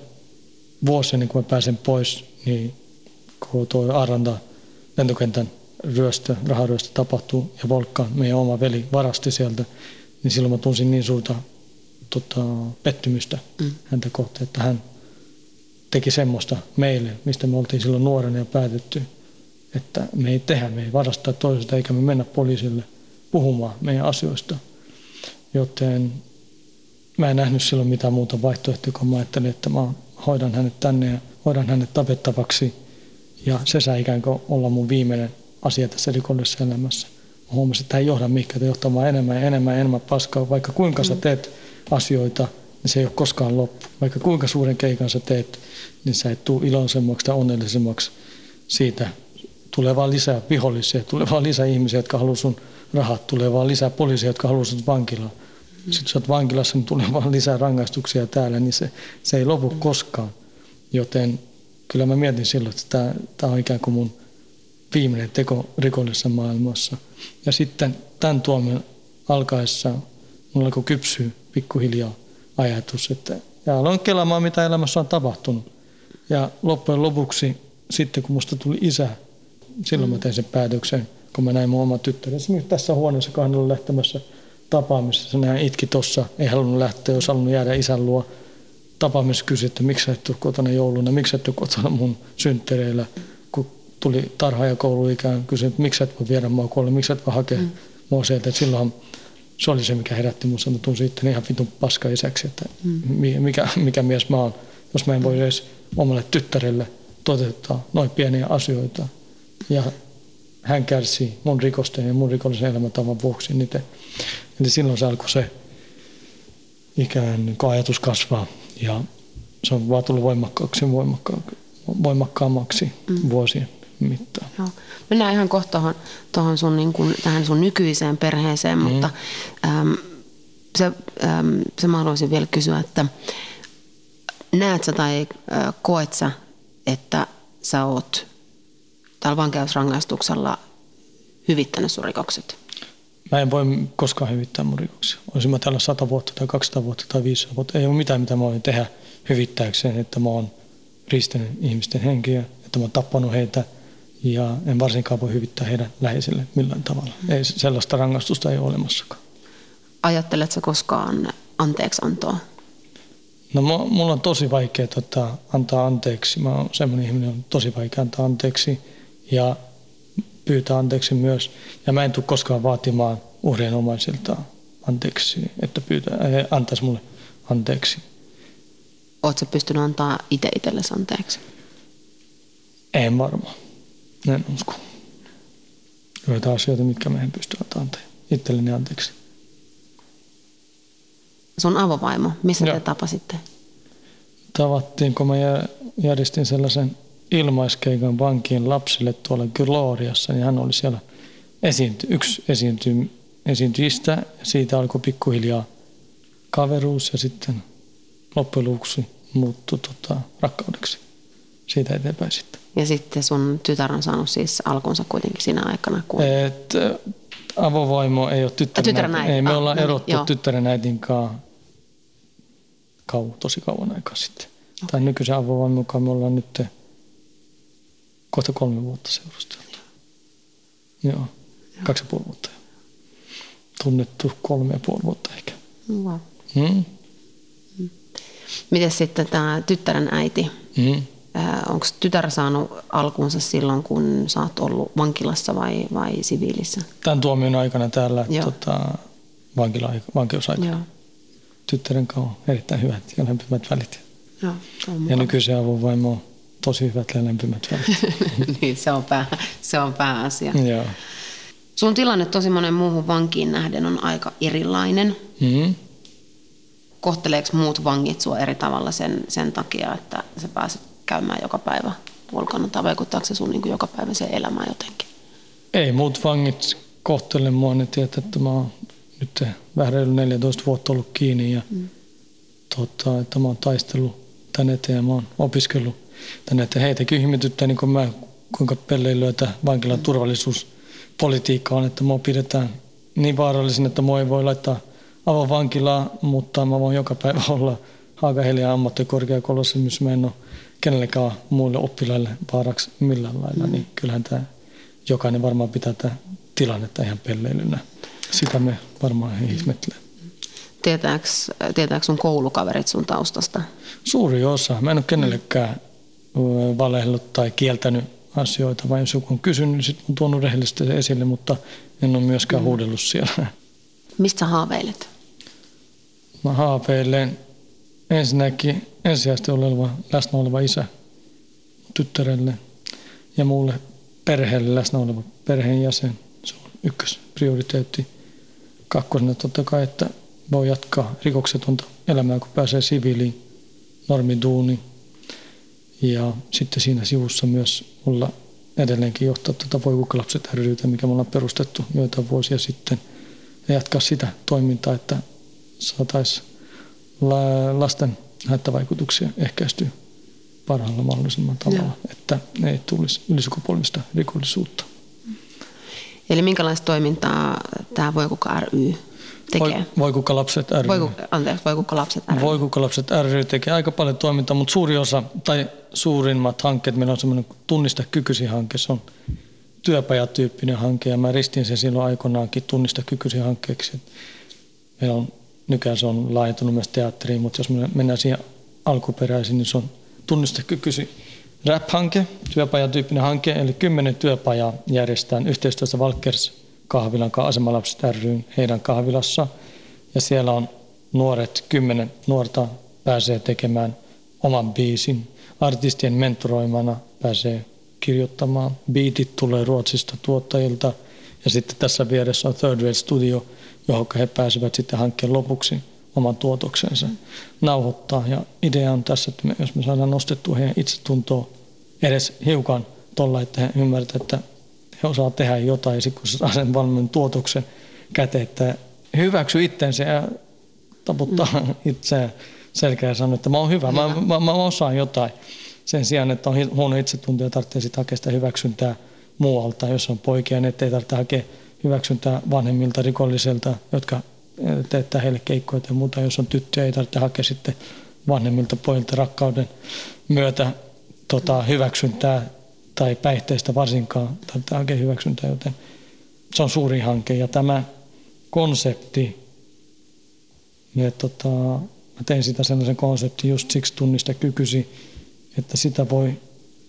vuosi ennen kuin mä pääsen pois, niin kun tuo Aranda lentokentän ryöstö, raharyöstö tapahtuu ja Volkka, meidän oma veli, varasti sieltä, niin silloin mä tunsin niin suurta tota, pettymystä mm. häntä kohtaan, että hän teki semmoista meille, mistä me oltiin silloin nuorena ja päätetty, että me ei tehdä, me ei varastaa toisesta eikä me mennä poliisille, puhumaan meidän asioista. Joten mä en nähnyt silloin mitään muuta vaihtoehtoa, kun mä ajattelin, että mä hoidan hänet tänne ja hoidan hänet tapettavaksi. Ja se sai ikään kuin olla mun viimeinen asia tässä rikollisessa elämässä. Mä huomasin, että tämä ei johda mihinkään, että johtaa vaan enemmän ja enemmän ja enemmän paskaa. Vaikka kuinka sä teet asioita, niin se ei ole koskaan loppu. Vaikka kuinka suuren keikan sä teet, niin sä et tule iloisemmaksi tai onnellisemmaksi siitä. Tulee vaan lisää vihollisia, tulee vaan lisää ihmisiä, jotka haluaa sun rahat, tulee vaan lisää poliisia, jotka haluaa sun vankilaan. Sitten sä oot vankilassa, niin tulee vaan lisää rangaistuksia täällä, niin se, se ei lopu koskaan. Joten kyllä mä mietin silloin, että tämä, tämä on ikään kuin mun viimeinen teko rikollisessa maailmassa. Ja sitten tämän tuomion alkaessa mulla alkoi kypsyä pikkuhiljaa ajatus, että ja aloin kelaamaan, mitä elämässä on tapahtunut. Ja loppujen lopuksi, sitten kun musta tuli isä, silloin mä tein sen päätöksen, kun mä näin mun oma tyttären. Esimerkiksi tässä huoneessa, kun hän oli lähtemässä tapaamisessa, hän itki tuossa, ei halunnut lähteä, jos halunnut jäädä isän luo. Tapaamisessa kysyi, että miksi sä et ole kotona jouluna, miksi sä et ole kotona mun synttereillä. Kun tuli tarha- ja kouluikään, kysyi, että miksi sä et voi viedä mua kuolle, miksi sä et voi hakea mm. mua sieltä. Että silloin se oli se, mikä herätti mun sanoa, tunsin sitten ihan vitun paska isäksi, että mm. mikä, mikä mies mä oon, jos mä en voi edes omalle tyttärelle toteuttaa noin pieniä asioita. Ja hän kärsii mun rikosten ja mun rikollisen elämäntavan vuoksi niitä. Eli silloin se alkoi se ikään niin ajatus kasvaa ja se on vaan tullut voimakkaaksi voimakkaammaksi mm. vuosien mittaan. Joo. Mennään ihan kohta tohon sun, niin kun, tähän sun nykyiseen perheeseen, mm. mutta äm, se, äm, se mä haluaisin vielä kysyä, että näet sä tai äh, koet sä, että sä oot tällä vankeusrangaistuksella hyvittänyt sun rikokset? Mä en voi koskaan hyvittää mun rikoksia. Olisin mä täällä 100 vuotta tai 200 vuotta tai 500 vuotta. Ei ole mitään, mitä mä voin tehdä hyvittääkseen, että mä oon ristänyt ihmisten henkiä, että mä oon tappanut heitä ja en varsinkaan voi hyvittää heidän läheisille millään tavalla. Ei, sellaista rangaistusta ei ole olemassakaan. Ajatteletko koskaan anteeksi antoa? No mulla on tosi vaikea tota, antaa anteeksi. Mä oon semmoinen ihminen, on tosi vaikea antaa anteeksi ja pyytää anteeksi myös. Ja mä en tule koskaan vaatimaan uhrien omaisilta anteeksi, että pyytää, antaisi mulle anteeksi. Oletko pystynyt antaa itse itsellesi anteeksi? En varmaan. En usko. Joita asioita, mitkä me en pysty antamaan itselleni anteeksi. Sun avovaimo, missä Joo. te tapasitte? Tavattiin, kun mä järjestin sellaisen ilmaiskeikan vankien lapsille tuolla Gloriassa, niin hän oli siellä esiinty, yksi esiinty, esiintyjistä ja siitä alkoi pikkuhiljaa kaveruus ja sitten loppujen lopuksi muuttui tota, rakkaudeksi siitä eteenpäin sitten. Ja sitten sun tytär on saanut siis alkunsa kuitenkin siinä aikana? Kun... Et, avovaimo ei ole tyttären, tyttären äiti. Ei, me ah, ollaan no, erottu joo. tyttären äitin kanssa kau, tosi kauan aikaa sitten. Okay. Tai nykyisen avovaimon mukaan me ollaan nyt kohta kolme vuotta seurusteltu. Joo, joo. kaksi ja puoli vuotta. Tunnettu kolme ja puoli vuotta ehkä. Wow. Hmm? Miten sitten tämä tyttären äiti? Hmm? Onko tytär saanut alkuunsa silloin, kun sä oot ollut vankilassa vai, vai siviilissä? Tämän tuomion aikana täällä tota, vankila, vankeusaikana. Joo. Tyttären kanssa on erittäin hyvät ja lämpimät välit. Joo, ja nykyisen avunvaimo on tosi hyvät ja lämpimät välit. <laughs> niin, se on, pää, se on pääasia. Joo. Sun tilanne tosi monen muuhun vankiin nähden on aika erilainen. Mm-hmm. Kohteleeko muut vangit sua eri tavalla sen, sen takia, että sä pääset käymään joka päivä ulkona, tai vaikuttaako se sun niin joka päivä se elämään jotenkin? Ei muut vangit kohtele mua, ne tietää, että mä oon nyt vähän reilu 14 vuotta ollut kiinni ja mm. tota, että mä oon taistellut tänne eteen ja mä oon opiskellut tänne eteen. Heitäkin ihmetyttää, niin kuin mä, kuinka pelleilyä että vankilan turvallisuuspolitiikka on, että mua pidetään niin vaarallisin, että mua ei voi laittaa avovankilaa, mutta mä voin joka päivä <laughs> olla Haagahelian ammattikorkeakoulussa, missä mä en ole kenellekään muille oppilaille vaaraksi millään lailla, niin kyllähän tämä jokainen varmaan pitää tätä tilannetta ihan pelleilynä. Sitä me varmaan ihmettelee. Tietääkö, tietääkö sun koulukaverit sun taustasta? Suuri osa. Mä en ole kenellekään valehdellut tai kieltänyt asioita, vai jos joku on kysynyt, niin sitten on tuonut rehellisesti se esille, mutta en ole myöskään mm. huudellut siellä. Mistä haaveilet? Mä haaveilen ensinnäkin ensisijaisesti oleva, läsnä oleva isä tyttärelle ja muulle perheelle läsnä oleva perheenjäsen. Se on ykkösprioriteetti. Kakkosena totta kai, että voi jatkaa rikoksetonta elämää, kun pääsee siviiliin, normiduuni. Ja sitten siinä sivussa myös olla edelleenkin johtaa tuota Voi lapset rytä, mikä me ollaan perustettu joita vuosia sitten. Ja jatkaa sitä toimintaa, että saataisiin lasten haittavaikutuksia ehkäistyä parhaalla mahdollisimman tavalla, ja. että ne ei tulisi ylisukupolvista rikollisuutta. Eli minkälaista toimintaa tämä Voikuka ry tekee? Voi, lapset ry. Voi, anteeksi, Voikuka lapset ry. Voikuka lapset ry tekee aika paljon toimintaa, mutta suuri osa tai suurimmat hankkeet, meillä on semmoinen tunnista kykysi hanke, se on työpajatyyppinen hanke ja mä ristin sen silloin aikoinaankin tunnista kykysi hankkeeksi. Meillä on, nykyään se on laajentunut myös teatteriin, mutta jos me mennään siihen alkuperäisin, niin se on tunnistekykysi rap-hanke, työpajatyyppinen hanke, eli kymmenen työpajaa järjestetään yhteistyössä Valkers kahvilan asemalapset ryn heidän kahvilassa. Ja siellä on nuoret, kymmenen nuorta pääsee tekemään oman biisin. Artistien mentoroimana pääsee kirjoittamaan. Beatit tulee Ruotsista tuottajilta. Ja sitten tässä vieressä on Third Wave Studio, johon he pääsevät sitten hankkeen lopuksi oman tuotoksensa nauhoittaa. Ja idea on tässä, että me, jos me saadaan nostettua heidän itsetuntoa edes hiukan tuolla, että he ymmärtävät, että he osaa tehdä jotain, ja sitten kun saa sen valmiin tuotoksen käteen, että hyväksy itsensä ja taputtaa mm. itseään selkeä ja sanoo, että mä oon hyvä, hyvä. Mä, mä, mä, osaan jotain. Sen sijaan, että on huono itsetunto ja tarvitsee sitten hakea sitä hyväksyntää muualta, jos on poikia, niin ettei tarvitse hakea hyväksyntää vanhemmilta rikollisilta, jotka teettää heille keikkoja ja muuta. Jos on tyttöjä, ei tarvitse hakea sitten vanhemmilta pojilta rakkauden myötä tota, hyväksyntää tai päihteistä varsinkaan hakea hyväksyntää, joten se on suuri hanke. Ja tämä konsepti, ja tota, mä tein sitä sellaisen konseptin just siksi tunnista kykysi, että sitä voi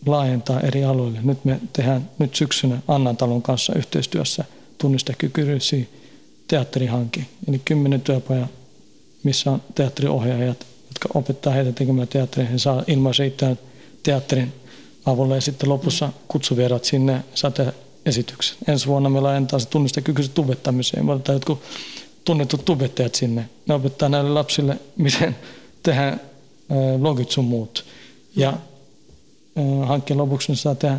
laajentaa eri aloille. Nyt me tehdään nyt syksynä Annan talon kanssa yhteistyössä tunnista kykysi teatterihanke, eli kymmenen työpaja, missä on teatteriohjaajat, jotka opettaa heitä tekemään teatteria. He saa ilmaisen teatterin avulla ja sitten lopussa kutsuvierat sinne saatte esityksen. Ensi vuonna meillä laajentaa se tunnistekykyiset tubettamiseen. Me otetaan jotkut tunnetut tubettajat sinne. Ne opettaa näille lapsille, miten tehdään logit sun muut. Ja hankkeen lopuksi ne saa tehdä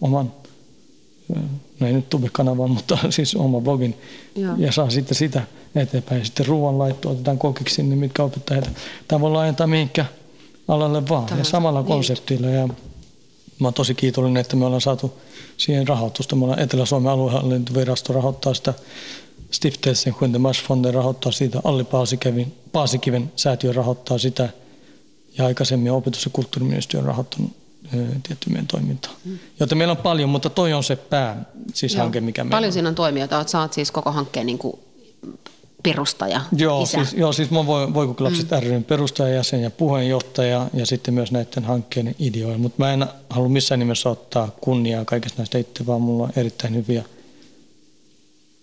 oman no ei nyt Tube-kanavan, mutta <laughs> siis oma blogin, Joo. ja saa sitten sitä eteenpäin. Ja sitten ruoanlaitto otetaan kokiksi sinne, mitkä opettaa heitä. Tämä voi laajentaa mihinkä alalle vaan, Tämä ja samalla niin. konseptilla. Ja mä oon tosi kiitollinen, että me ollaan saatu siihen rahoitusta. Me ollaan Etelä-Suomen aluehallintovirasto rahoittaa sitä Stiftelsen Schuendemarschfonden rahoittaa siitä, Alli Paasikiven, Paasikiven säätiö rahoittaa sitä, ja aikaisemmin opetus- ja kulttuuriministeriö on rahoittanut tietty meidän toimintaa. Mm. Joten meillä on paljon, mutta toi on se pää, siis Joo. hanke, mikä meillä Paljon siinä on toimijoita, sä oot siis koko hankkeen niin kuin perustaja, joo, isä. Siis, joo, siis mä voi, voi lapset mm. ryn perustajajäsen ja puheenjohtaja ja sitten myös näiden hankkeiden ideoilla. Mutta mä en halua missään nimessä ottaa kunniaa kaikesta näistä itse, vaan mulla on erittäin hyviä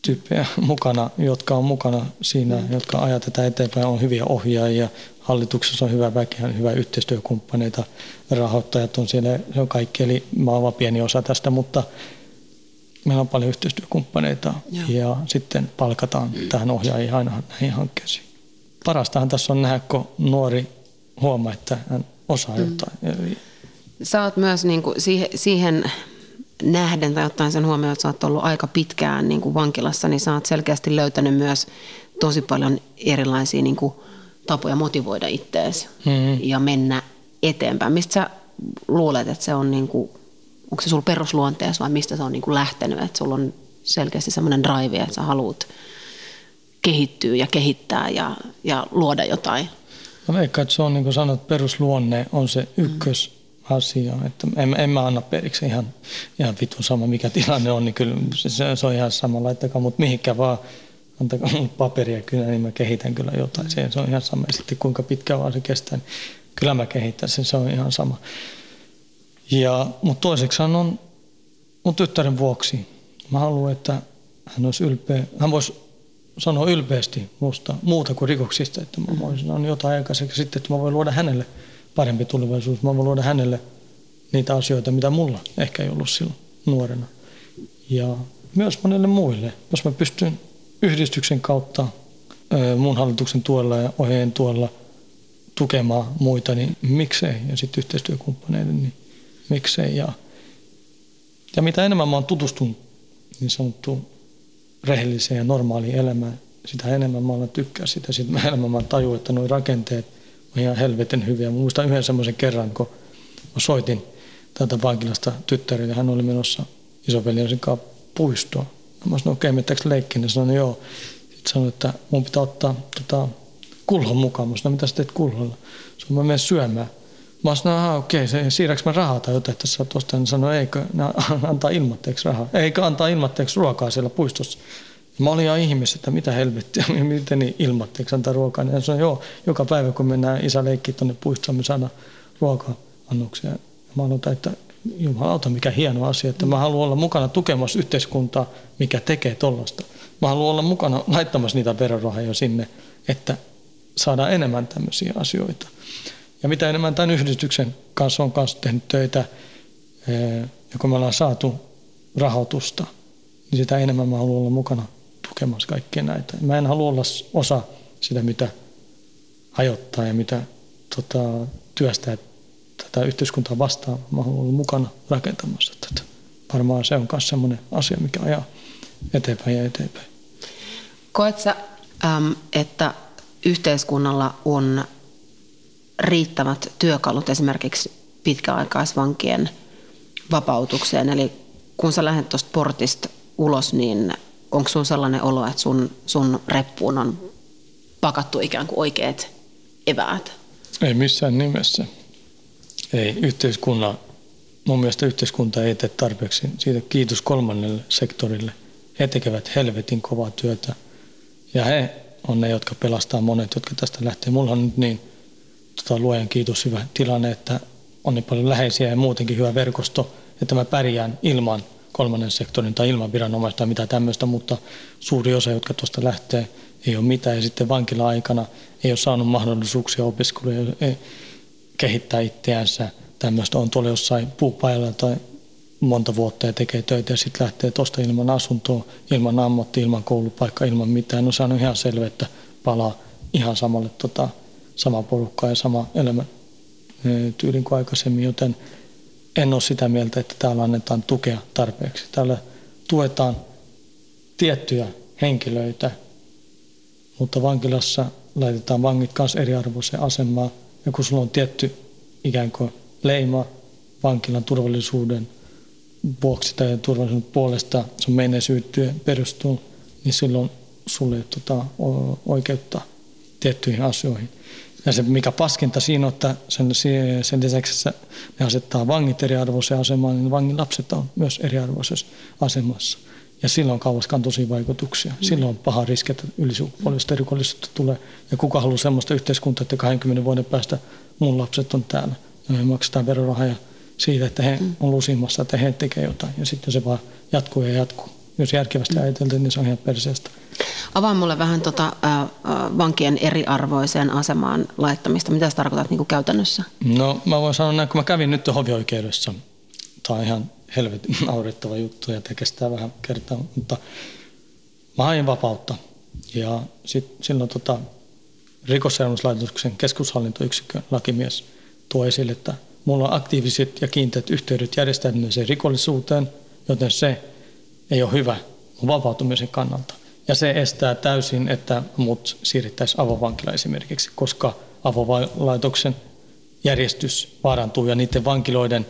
tyyppejä <laughs> mukana, jotka on mukana siinä, mm. jotka ajatetaan eteenpäin, on hyviä ohjaajia, hallituksessa on hyvä väkeä, hyvä yhteistyökumppaneita, rahoittajat on siellä, se on kaikki, eli mä oon pieni osa tästä, mutta meillä on paljon yhteistyökumppaneita Joo. ja sitten palkataan tähän ohjaajia aina näihin hankkeisiin. Parastahan tässä on nähdä, kun nuori huomaa, että hän osaa mm. jotain. Eli Sä oot myös niin kuin siihen, siihen nähden tai ottaen sen huomioon, että sä oot ollut aika pitkään niin kuin vankilassa, niin sä oot selkeästi löytänyt myös tosi paljon erilaisia niin kuin tapoja motivoida itteesi mm-hmm. ja mennä eteenpäin. Mistä sä luulet, että se on, niin kuin, onko se sulla perusluonteessa vai mistä se on niin kuin lähtenyt, että sulla on selkeästi semmoinen drive, että sä haluat kehittyä ja kehittää ja, ja luoda jotain? Mä veikkaan, että se on niin kuin sanot, perusluonne on se ykkös. Mm asia. Että en, en mä anna periksi ihan, ihan vitun sama, mikä tilanne on, niin kyllä se, se on ihan sama, laittakaa mut mihinkä vaan, antakaa mut paperia kyllä, niin mä kehitän kyllä jotain. Se, se on ihan sama. Ja sitten kuinka pitkä vaan se kestää, niin kyllä mä kehitän sen, se on ihan sama. Ja, mutta toiseksi on mun tyttären vuoksi. Mä haluan, että hän olisi ylpeä. Hän voisi sanoa ylpeästi musta muuta kuin rikoksista, että mä voisin sanoa jotain aikaiseksi sitten, että mä voin luoda hänelle parempi tulevaisuus. Mä voin luoda hänelle niitä asioita, mitä mulla ehkä ei ollut silloin nuorena. Ja myös monelle muille, jos mä pystyn yhdistyksen kautta mun hallituksen tuella ja ohjeen tuella tukemaan muita, niin miksei. Ja sitten yhteistyökumppaneiden, niin miksei. Ja, ja mitä enemmän mä oon tutustunut niin sanottuun rehelliseen ja normaaliin elämään, sitä enemmän mä alan tykkää sitä. Sitten mä <laughs> enemmän mä tajun, että nuo rakenteet on ihan helvetin hyviä. Mä muistan yhden semmoisen kerran, kun mä soitin täältä vankilasta tyttärille. Hän oli menossa isoveljensä kanssa puistoon. Mä sanoin, okei, okay, menettääkö leikkiin? Ja sanoin, joo. Sitten sanoin, että mun pitää ottaa tota, kulhon mukaan. Mä sanoin, mitä sä teet kulholla? Sanoin, mä menen syömään. Mä sanoin, okei, okay, siirräks mä rahaa tai jotain tässä tuosta? Hän sanoi, eikö <laughs> antaa ilmatteeksi rahaa. Eikö antaa ilmatteeksi ruokaa siellä puistossa. Mä olin ihan ihmis, että mitä helvettiä, <laughs> miten niin ilmatteeksi antaa ruokaa. Ja sanoi, joo, joka päivä kun mennään isä leikkiä tuonne puistoon, me saadaan ruoka-annoksia. Mä aloitan, että jumalauta, mikä hieno asia, että mä haluan olla mukana tukemassa yhteiskuntaa, mikä tekee tollasta. Mä haluan olla mukana laittamassa niitä verorahoja sinne, että saadaan enemmän tämmöisiä asioita. Ja mitä enemmän tämän yhdistyksen kanssa on kanssa tehnyt töitä, ja kun me ollaan saatu rahoitusta, niin sitä enemmän mä haluan olla mukana tukemassa kaikkia näitä. Mä en halua olla osa sitä, mitä hajottaa ja mitä tota, työstää tätä yhteiskuntaa vastaan. Mä haluan olla mukana rakentamassa tätä. Varmaan se on myös sellainen asia, mikä ajaa eteenpäin ja eteenpäin. Koet sä, että yhteiskunnalla on riittävät työkalut esimerkiksi pitkäaikaisvankien vapautukseen? Eli kun sä lähdet tuosta portista ulos, niin onko sun sellainen olo, että sun, sun reppuun on pakattu ikään kuin oikeat eväät? Ei missään nimessä. Ei yhteiskunnan, mun mielestä yhteiskunta ei tee tarpeeksi. Siitä kiitos kolmannelle sektorille. He tekevät helvetin kovaa työtä ja he on ne, jotka pelastaa monet, jotka tästä lähtee. Mulla on nyt niin, tota, luojan kiitos, hyvä tilanne, että on niin paljon läheisiä ja muutenkin hyvä verkosto, että mä pärjään ilman kolmannen sektorin tai ilman viranomaista tai mitä tämmöistä, mutta suuri osa, jotka tuosta lähtee, ei ole mitään. Ja sitten vankila-aikana ei ole saanut mahdollisuuksia opiskeluja kehittää itseänsä. Tämmöistä on tuolla jossain puupajalla tai monta vuotta ja tekee töitä ja sitten lähtee tuosta ilman asuntoa, ilman ammatti, ilman koulupaikkaa, ilman mitään. No se on ihan selvä, että palaa ihan samalle tota, sama porukka ja sama elämä tyylin kuin aikaisemmin, joten en ole sitä mieltä, että täällä annetaan tukea tarpeeksi. Täällä tuetaan tiettyjä henkilöitä, mutta vankilassa laitetaan vangit kanssa eriarvoiseen asemaan. Ja kun sulla on tietty ikään kuin leima vankilan turvallisuuden vuoksi tai turvallisuuden puolesta sun menneisyyteen perustuu, niin silloin sulle ei tota, oikeutta tiettyihin asioihin. Ja se mikä paskinta siinä on, että sen, sen lisäksi että ne asettaa vangit eriarvoiseen asemaan, niin vangin lapset on myös eriarvoisessa asemassa. Ja silloin kauaskantoisia vaikutuksia. Mm. Silloin on paha riski, että ylisukupuolista rikollisuutta tulee. Ja kuka haluaa sellaista yhteiskuntaa, että 20 vuoden päästä mun lapset on täällä. Ja me maksetaan verorahaa siitä, että he mm. on lusimassa, että he tekevät jotain. Ja sitten se vaan jatkuu ja jatkuu. Jos järkevästi ajateltiin, niin se on ihan perseestä. Avaa mulle vähän tota, äh, vankien eriarvoiseen asemaan laittamista. Mitä sä tarkoitat niin kuin käytännössä? No mä voin sanoa näin, kun mä kävin nyt hovioikeudessa. Tämä on ihan helvetin <laughs> naurettava juttu ja kestää vähän kertaa, mutta mä hain vapautta. Ja sit, silloin tota, rikosseuraamuslaitoksen keskushallintoyksikön lakimies tuo esille, että mulla on aktiiviset ja kiinteät yhteydet järjestäytyneeseen rikollisuuteen, joten se ei ole hyvä vapautumisen kannalta. Ja se estää täysin, että mut siirrettäisiin avovankila esimerkiksi, koska avolaitoksen järjestys vaarantuu ja niiden vankiloiden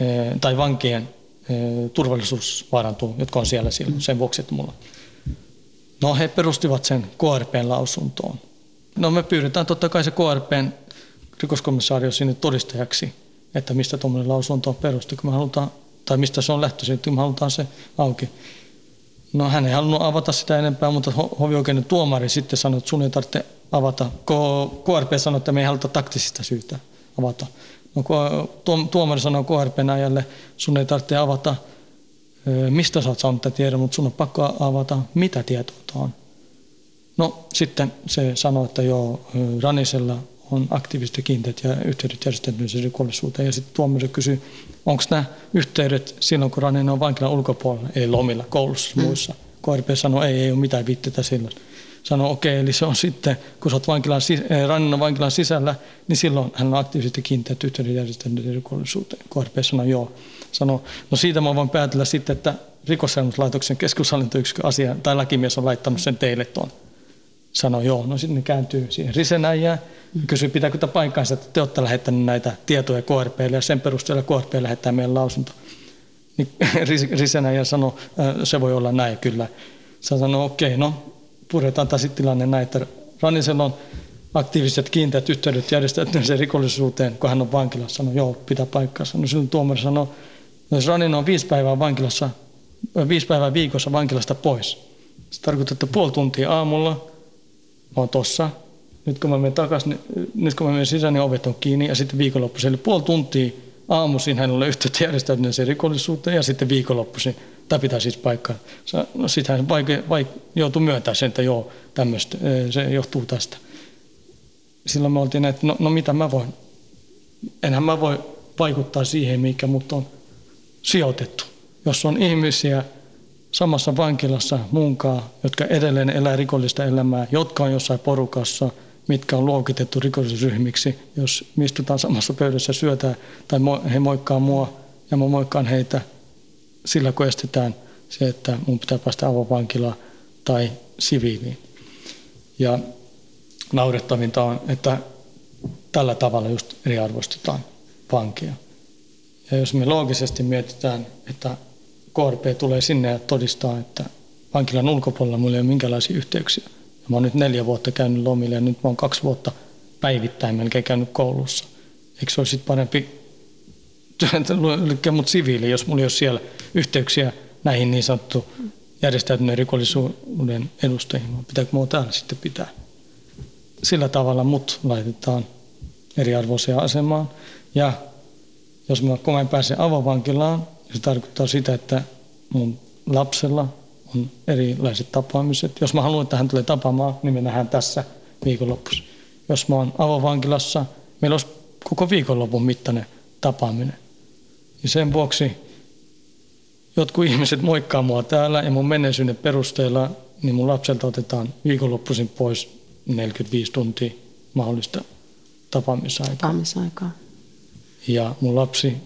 eh, tai vankien eh, turvallisuus vaarantuu, jotka on siellä silloin sen vuoksi, että mulla. No he perustivat sen KRPn lausuntoon. No me pyydetään totta kai se KRPn rikoskommissaario sinne todistajaksi, että mistä tuommoinen lausunto on perustu, kun me halutaan, tai mistä se on lähtöisin, kun me halutaan se auki. No hän ei halunnut avata sitä enempää, mutta hovioikeuden tuomari sitten sanoi, että sun ei tarvitse avata. KRP sanoi, että me ei haluta taktisista syytä avata. No, tuomari sanoo KRP-näjälle, sun ei tarvitse avata, mistä sä oot saanut tätä tiedon, mutta sun on pakko avata, mitä tietoa on. No sitten se sanoi, että joo, Ranisella on aktiivisesti kiinteät ja yhteydet järjestäytyneeseen rikollisuuteen. Ja sitten tuomari kysyy, onko nämä yhteydet silloin, kun Raninen on vankilan ulkopuolella, ei lomilla, koulussa, mm. muissa. KRP sanoi, ei, ei ole mitään viitteitä silloin. Sanoi, okei, okay, eli se on sitten, kun sä oot vankilan, eh, Raninen vankilan sisällä, niin silloin hän on aktiivisesti kiinteät yhteydet järjestäytyneeseen rikollisuuteen. KRP sanoi, joo. Sanoi, no siitä mä voin päätellä sitten, että rikosseuraamuslaitoksen keskushallintoyksikön asia tai lakimies on laittanut sen teille tuon sanoi joo. No sitten ne kääntyy siihen risenäjään ja kysyy, pitääkö tämä paikkaansa, että te olette lähettäneet näitä tietoja KRPlle ja sen perusteella KRP lähettää meidän lausunto. Niin <laughs> risenäjä sanoi, se voi olla näin kyllä. Sä sanoi, okei, okay, no puretaan taas tilanne näin, että Rannisella on aktiiviset kiinteät yhteydet järjestäytyneeseen rikollisuuteen, kun hän on vankilassa. Sanoi, joo, pitää paikkaansa. No silloin tuomari sanoi, no jos Ranin on viisi päivää vankilassa, viisi päivää viikossa vankilasta pois. Se tarkoittaa, että puoli tuntia aamulla, mä oon tossa. Nyt kun mä menen takaisin, nyt kun mä menen sisään, niin ovet on kiinni ja sitten viikonloppuisin. Eli puoli tuntia aamuisin hän oli yhteyttä järjestäytyneeseen rikollisuuteen ja sitten viikonloppuisin. Tämä pitää siis paikkaa. No sitten hän vaike, vaike, joutui myöntämään sen, että joo, tämmöistä, se johtuu tästä. Silloin me oltiin, että no, no mitä mä voin. Enhän mä voi vaikuttaa siihen, mikä mut on sijoitettu. Jos on ihmisiä, samassa vankilassa muunkaan, jotka edelleen elää rikollista elämää, jotka on jossain porukassa, mitkä on luokitettu rikollisryhmiksi. Jos me istutaan samassa pöydässä syötään tai he moikkaa mua ja mä moikkaan heitä, sillä kun estetään se, että mun pitää päästä avovankilaan tai siviiliin. Ja naurettavinta on, että tällä tavalla just eriarvoistetaan vankia. Ja jos me loogisesti mietitään, että KRP tulee sinne ja todistaa, että vankilan ulkopuolella mulla ei ole minkälaisia yhteyksiä. Ja mä oon nyt neljä vuotta käynyt lomille ja nyt mä oon kaksi vuotta päivittäin melkein käynyt koulussa. Eikö se olisi parempi <laughs> lykkää mut siviili, jos mulla ei ole siellä yhteyksiä näihin niin sanottu järjestäytyneen rikollisuuden edustajiin. Pitääkö mua täällä sitten pitää? Sillä tavalla mut laitetaan eriarvoiseen asemaan. Ja jos mä, mä pääsen avovankilaan, se tarkoittaa sitä, että mun lapsella on erilaiset tapaamiset. Jos mä haluan, että hän tulee tapaamaan, niin me nähdään tässä viikonlopussa. Jos mä oon avovankilassa, meillä olisi koko viikonlopun mittainen tapaaminen. Ja sen vuoksi jotkut ihmiset moikkaa mua täällä ja mun menneisyyden perusteella, niin mun lapselta otetaan viikonloppuisin pois 45 tuntia mahdollista tapaamisaikaa. Tapaamisaikaa. Ja mun lapsi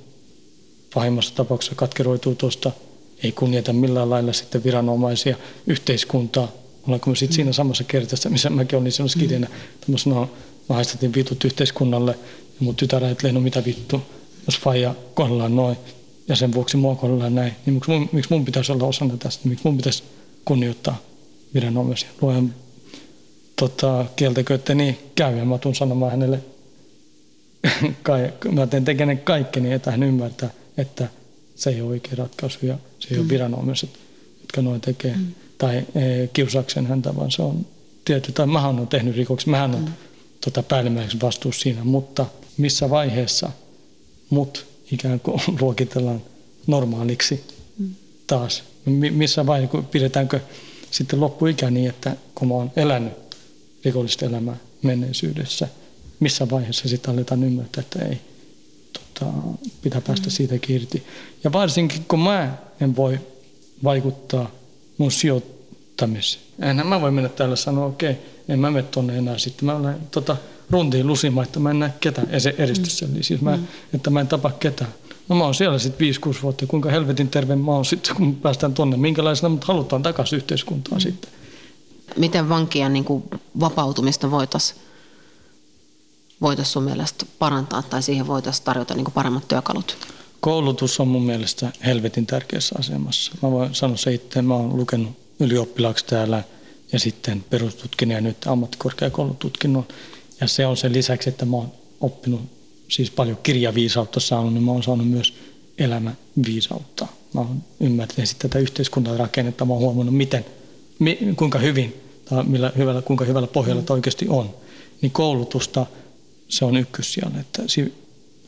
pahimmassa tapauksessa katkeroituu tuosta, ei kunnioita millään lailla sitten viranomaisia, yhteiskuntaa. Ollaanko me sitten siinä samassa kertassa, missä mäkin olin silloin skidinä, tämmöisenä no, mä haistatin vitut yhteiskunnalle ja mun tytär ajattelee, no mitä vittu, jos faija kohdellaan noin ja sen vuoksi mua kohdellaan näin, niin miksi mun, miksi mun pitäisi olla osana tästä, miksi mun pitäisi kunnioittaa viranomaisia. Luojan tota, kieltäkö, että niin käy ja mä tuun sanomaan hänelle, <laughs> mä teen tekenen kaikkeni, että hän ymmärtää, että se ei ole oikea ratkaisu ja se ei mm. ole viranomaiset, jotka noin tekee. Mm. Tai e, kiusaksen häntä, vaan se on tietty, tai mähän on tehnyt rikoksen, mähän on mm. tota, päällimmäiseksi vastuus siinä, mutta missä vaiheessa mut ikään kuin <laughs> luokitellaan normaaliksi mm. taas. Missä vaiheessa, pidetäänkö sitten loppuikä niin, että kun mä oon elänyt rikollista elämää menneisyydessä, missä vaiheessa sitten aletaan ymmärtää, että ei, tota, pitää päästä mm. siitä irti. Ja varsinkin kun mä en voi vaikuttaa mun sijoittamiseen. Enhän mä voi mennä täällä sanoa, okei, okay, en mä mene tonne enää sitten. Mä olen tota, runtiin lusimaan, että mä en näe ketään eristyssä. Mm. Siis mä, mm. että mä en tapa ketään. No mä oon siellä sitten 5-6 vuotta. Kuinka helvetin terve mä oon sitten, kun päästään tonne. Minkälaisena mut halutaan takaisin yhteiskuntaan mm. sitten. Miten vankien niin kuin, vapautumista voitaisiin voitaisiin sun mielestä parantaa tai siihen voitaisiin tarjota niin paremmat työkalut? Koulutus on mun mielestä helvetin tärkeässä asemassa. Mä voin sanoa se itse, mä oon lukenut ylioppilaaksi täällä ja sitten perustutkinnon ja nyt ammattikorkeakoulututkinnon. Ja se on sen lisäksi, että mä oon oppinut siis paljon kirjaviisautta saanut, niin mä oon saanut myös elämäviisautta. Mä oon ymmärtänyt sitten tätä yhteiskunnan rakennetta, mä oon huomannut, miten, kuinka hyvin tai millä hyvällä, kuinka hyvällä pohjalla mm. oikeasti on. Niin koulutusta – se on ykkössijalle. Että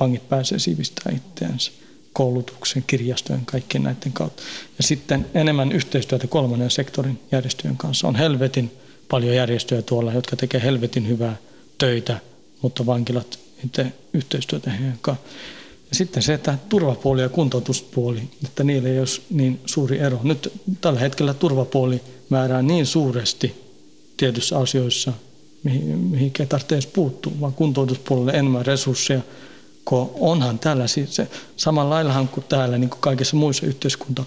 vangit pääsee sivistämään itseänsä koulutuksen, kirjastojen, kaikkien näiden kautta. Ja sitten enemmän yhteistyötä kolmannen sektorin järjestöjen kanssa. On helvetin paljon järjestöjä tuolla, jotka tekee helvetin hyvää töitä, mutta vankilat ei yhteistyötä heidän kanssa. Ja sitten se, että turvapuoli ja kuntoutuspuoli, että niillä ei ole niin suuri ero. Nyt tällä hetkellä turvapuoli määrää niin suuresti tietyissä asioissa, mihin, mihin ei tarvitse edes puuttua, vaan kuntoutuspuolelle enemmän resursseja, kun onhan täällä siis se, samalla kuin täällä, niin kuin kaikissa muissa yhteiskunta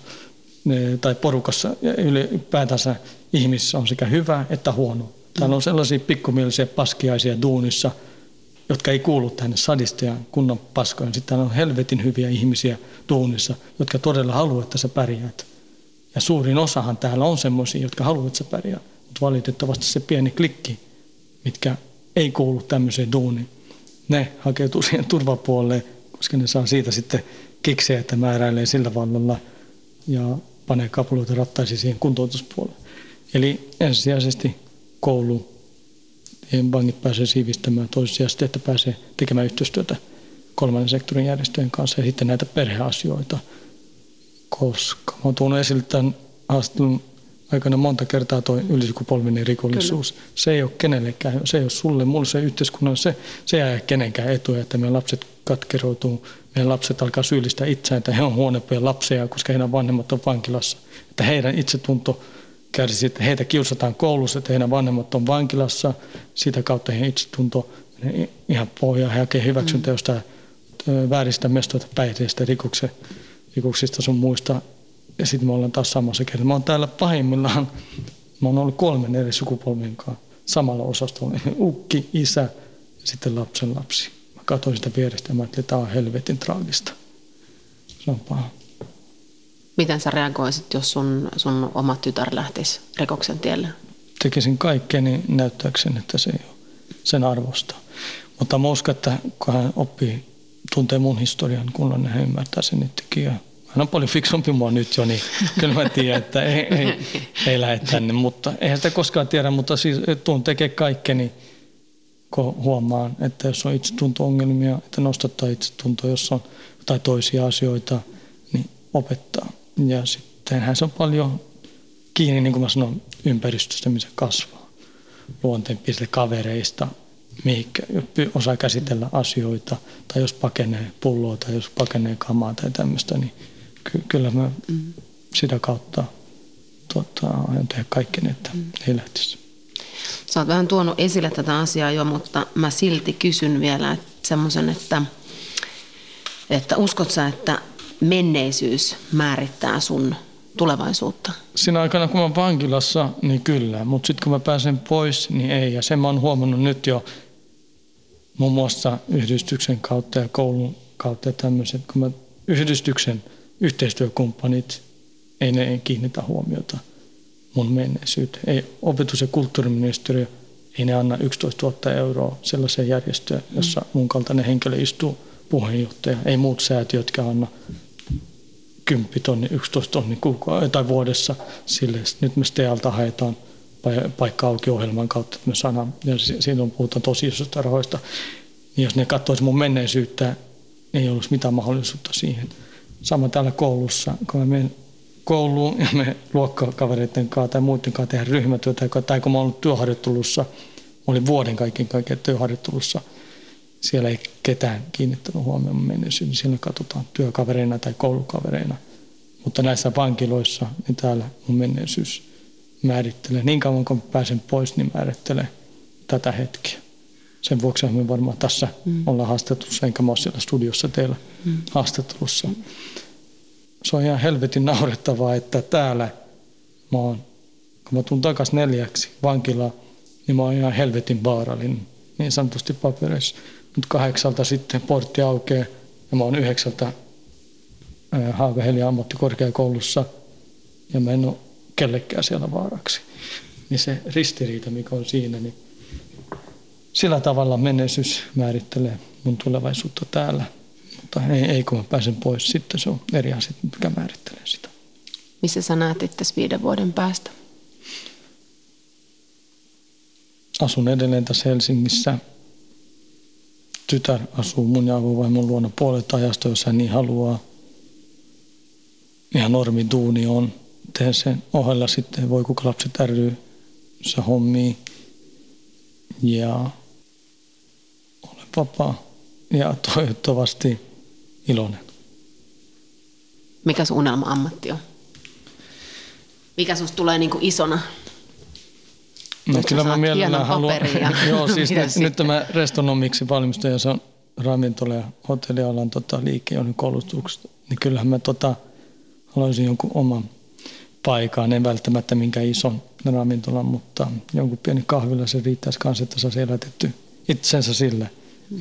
tai porukassa ja ylipäätänsä ihmisissä on sekä hyvä että huono. Täällä on sellaisia pikkumielisiä paskiaisia duunissa, jotka ei kuulu tänne sadista ja kunnon. Sitten on helvetin hyviä ihmisiä duunissa, jotka todella haluavat, että sä pärjäät. Ja suurin osahan täällä on semmoisia, jotka haluavat, että sä pärjäät. Mutta valitettavasti se pieni klikki, mitkä ei kuulu tämmöiseen duuniin, ne hakeutuu <laughs> siihen turvapuolelle, koska ne saa siitä sitten kiksejä, että määräilee sillä vallalla ja panee kapuloita rattaisi siihen kuntoutuspuolelle. Eli ensisijaisesti koulu, vangit pääsee siivistämään toisisijaisesti, että pääsee tekemään yhteistyötä kolmannen sektorin järjestöjen kanssa ja sitten näitä perheasioita, koska oon tuonut esille tämän haastattelun aikana monta kertaa tuo ylisukupolvinen rikollisuus. Kyllä. Se ei ole kenellekään, se ei ole sulle, mulle se yhteiskunnan, se, se ei ole kenenkään etuja, että meidän lapset katkeroituu, meidän lapset alkaa syyllistää itseään, että he on huonompia lapsia, koska heidän vanhemmat on vankilassa. Että heidän itsetunto kärsii, että heitä kiusataan koulussa, että heidän vanhemmat on vankilassa, sitä kautta heidän itsetunto ihan pohjaa, he hakee hyväksyntä mm. jostain vääristä mestoita, päihteistä, rikoksista sun muista ja sitten me ollaan taas samassa kertaa. Mä oon täällä pahimmillaan, mä oon ollut kolmen eri sukupolven kanssa samalla osastolla. <laughs> Ukki, isä ja sitten lapsen lapsi. Mä katsoin sitä vierestä ja mä ajattelin, että tämä on helvetin traagista. Se on paha. Miten sä reagoisit, jos sun, sun oma tytär lähtisi rikoksen tielle? Tekisin kaikkeni näyttääkseni, että se ei ole sen arvosta. Mutta mä uskon, että kun hän oppii, tuntee mun historian kunnon, niin hän ymmärtää sen itsekin hän on paljon fiksumpi mua nyt jo, niin kyllä mä tiedän, että ei, ei, ei lähde tänne. Mutta eihän sitä koskaan tiedä, mutta siis tuun tekee kaikkeni, kun huomaan, että jos on itsetunto-ongelmia, että nostattaa itsetuntoa, jos on jotain toisia asioita, niin opettaa. Ja sittenhän se on paljon kiinni, niin kuin mä sanon, ympäristöstä, missä kasvaa. Luonteenpiirteistä, kavereista, mihinkä osaa käsitellä asioita, tai jos pakenee pulloa tai jos pakenee kamaa tai tämmöistä, niin ky- kyllä mä mm. sitä kautta tota, aion tehdä kaikkeni, että mm. ei lähtisi. Sä oot vähän tuonut esille tätä asiaa jo, mutta mä silti kysyn vielä semmoisen, että, että uskot sä, että menneisyys määrittää sun tulevaisuutta? Siinä aikana, kun mä oon vankilassa, niin kyllä. Mutta sitten kun mä pääsen pois, niin ei. Ja sen mä oon huomannut nyt jo muun muassa yhdistyksen kautta ja koulun kautta ja tämmöiset. Kun mä yhdistyksen – yhteistyökumppanit, ei ne kiinnitä huomiota mun menneisyyteen. Ei, opetus- ja kulttuuriministeriö, ei ne anna 11 000 euroa sellaiseen järjestöön, jossa mm. mun kaltainen henkilö istuu puheenjohtaja. Ei muut säätiötkään anna 10 tonni, 11 tonni tai vuodessa sille. Nyt me STEALta haetaan paikka auki ohjelman kautta, että me saadaan, ja siinä on puhutaan tosi isosta rahoista. Niin jos ne katsoisi mun menneisyyttä, ei olisi mitään mahdollisuutta siihen. Sama täällä koulussa, kun mä menen kouluun ja me luokkakavereiden kanssa tai muiden kanssa tehdään ryhmätyötä, tai kun mä olen ollut työharjoittelussa, mä olin vuoden kaiken kaiken työharjoittelussa, siellä ei ketään kiinnittänyt huomioon menneisyyteen, niin siellä katsotaan työkavereina tai koulukavereina. Mutta näissä vankiloissa, niin täällä mun menneisyys määrittelee. Niin kauan kun pääsen pois, niin määrittelee tätä hetkeä. Sen vuoksi me varmaan tässä mm. ollaan haastattelussa, enkä mä ole siellä studiossa teillä mm. haastattelussa. Mm. Se on ihan helvetin naurettavaa, että täällä mä oon, kun mä tuun takaisin neljäksi vankilaan, niin mä oon ihan helvetin vaarallinen, niin sanotusti papereissa. Mutta kahdeksalta sitten portti aukeaa ja mä oon yhdeksältä Haagaheli ammattikorkeakoulussa ja mä en ole kellekään siellä vaaraksi. Niin se ristiriita, mikä on siinä, niin sillä tavalla menneisyys määrittelee mun tulevaisuutta täällä. Mutta ei, ei kun mä pääsen pois, sitten se on eri asia, mikä määrittelee sitä. Missä sä näet itse viiden vuoden päästä? Asun edelleen tässä Helsingissä. tytär asuu mun ja avovaimon luona puolet ajasta, jos hän niin haluaa. Ihan normi duuni on. Teen sen ohella sitten voi kuka lapset ry se hommii. Ja olen vapaa ja toivottavasti iloinen. Mikä sun unelma-ammatti on? Mikä susta tulee niin isona? No kyllä mä mielellään haluan. <laughs> Joo, siis <laughs> nyt, nyt tämä restonomiksi valmistaja, se on ravintola- ja hotellialan tota, liike on koulutuksesta. Niin kyllähän mä tota, haluaisin jonkun oman paikan, en välttämättä minkä ison ravintolan, mutta jonkun pieni kahvila se riittäisi kanssa, että saisi elätetty itsensä sille.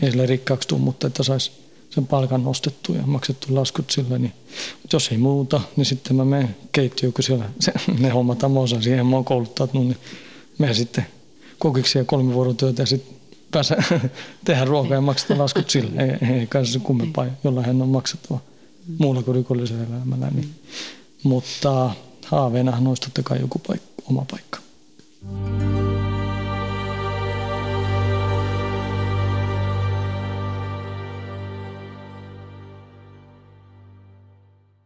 Ei sille rikkaaksi tule, mutta että saisi sen palkan nostettu ja maksettu laskut sille. Niin, mutta jos ei muuta, niin sitten mä menen keittiöön, kun siellä se, ne hommataan, mä osaan siihen, mä oon kouluttautunut, niin menen sitten kokiksi ja kolme vuorotyötä ja sitten pääse <laughs> tehdä ruokaa ja maksetaan laskut sille. Ei, ei kai se kummempaa, jollain on maksettava muulla kuin rikollisella elämällä. Niin. Mutta haaveenahan olisi totta kai joku paikka, oma paikka.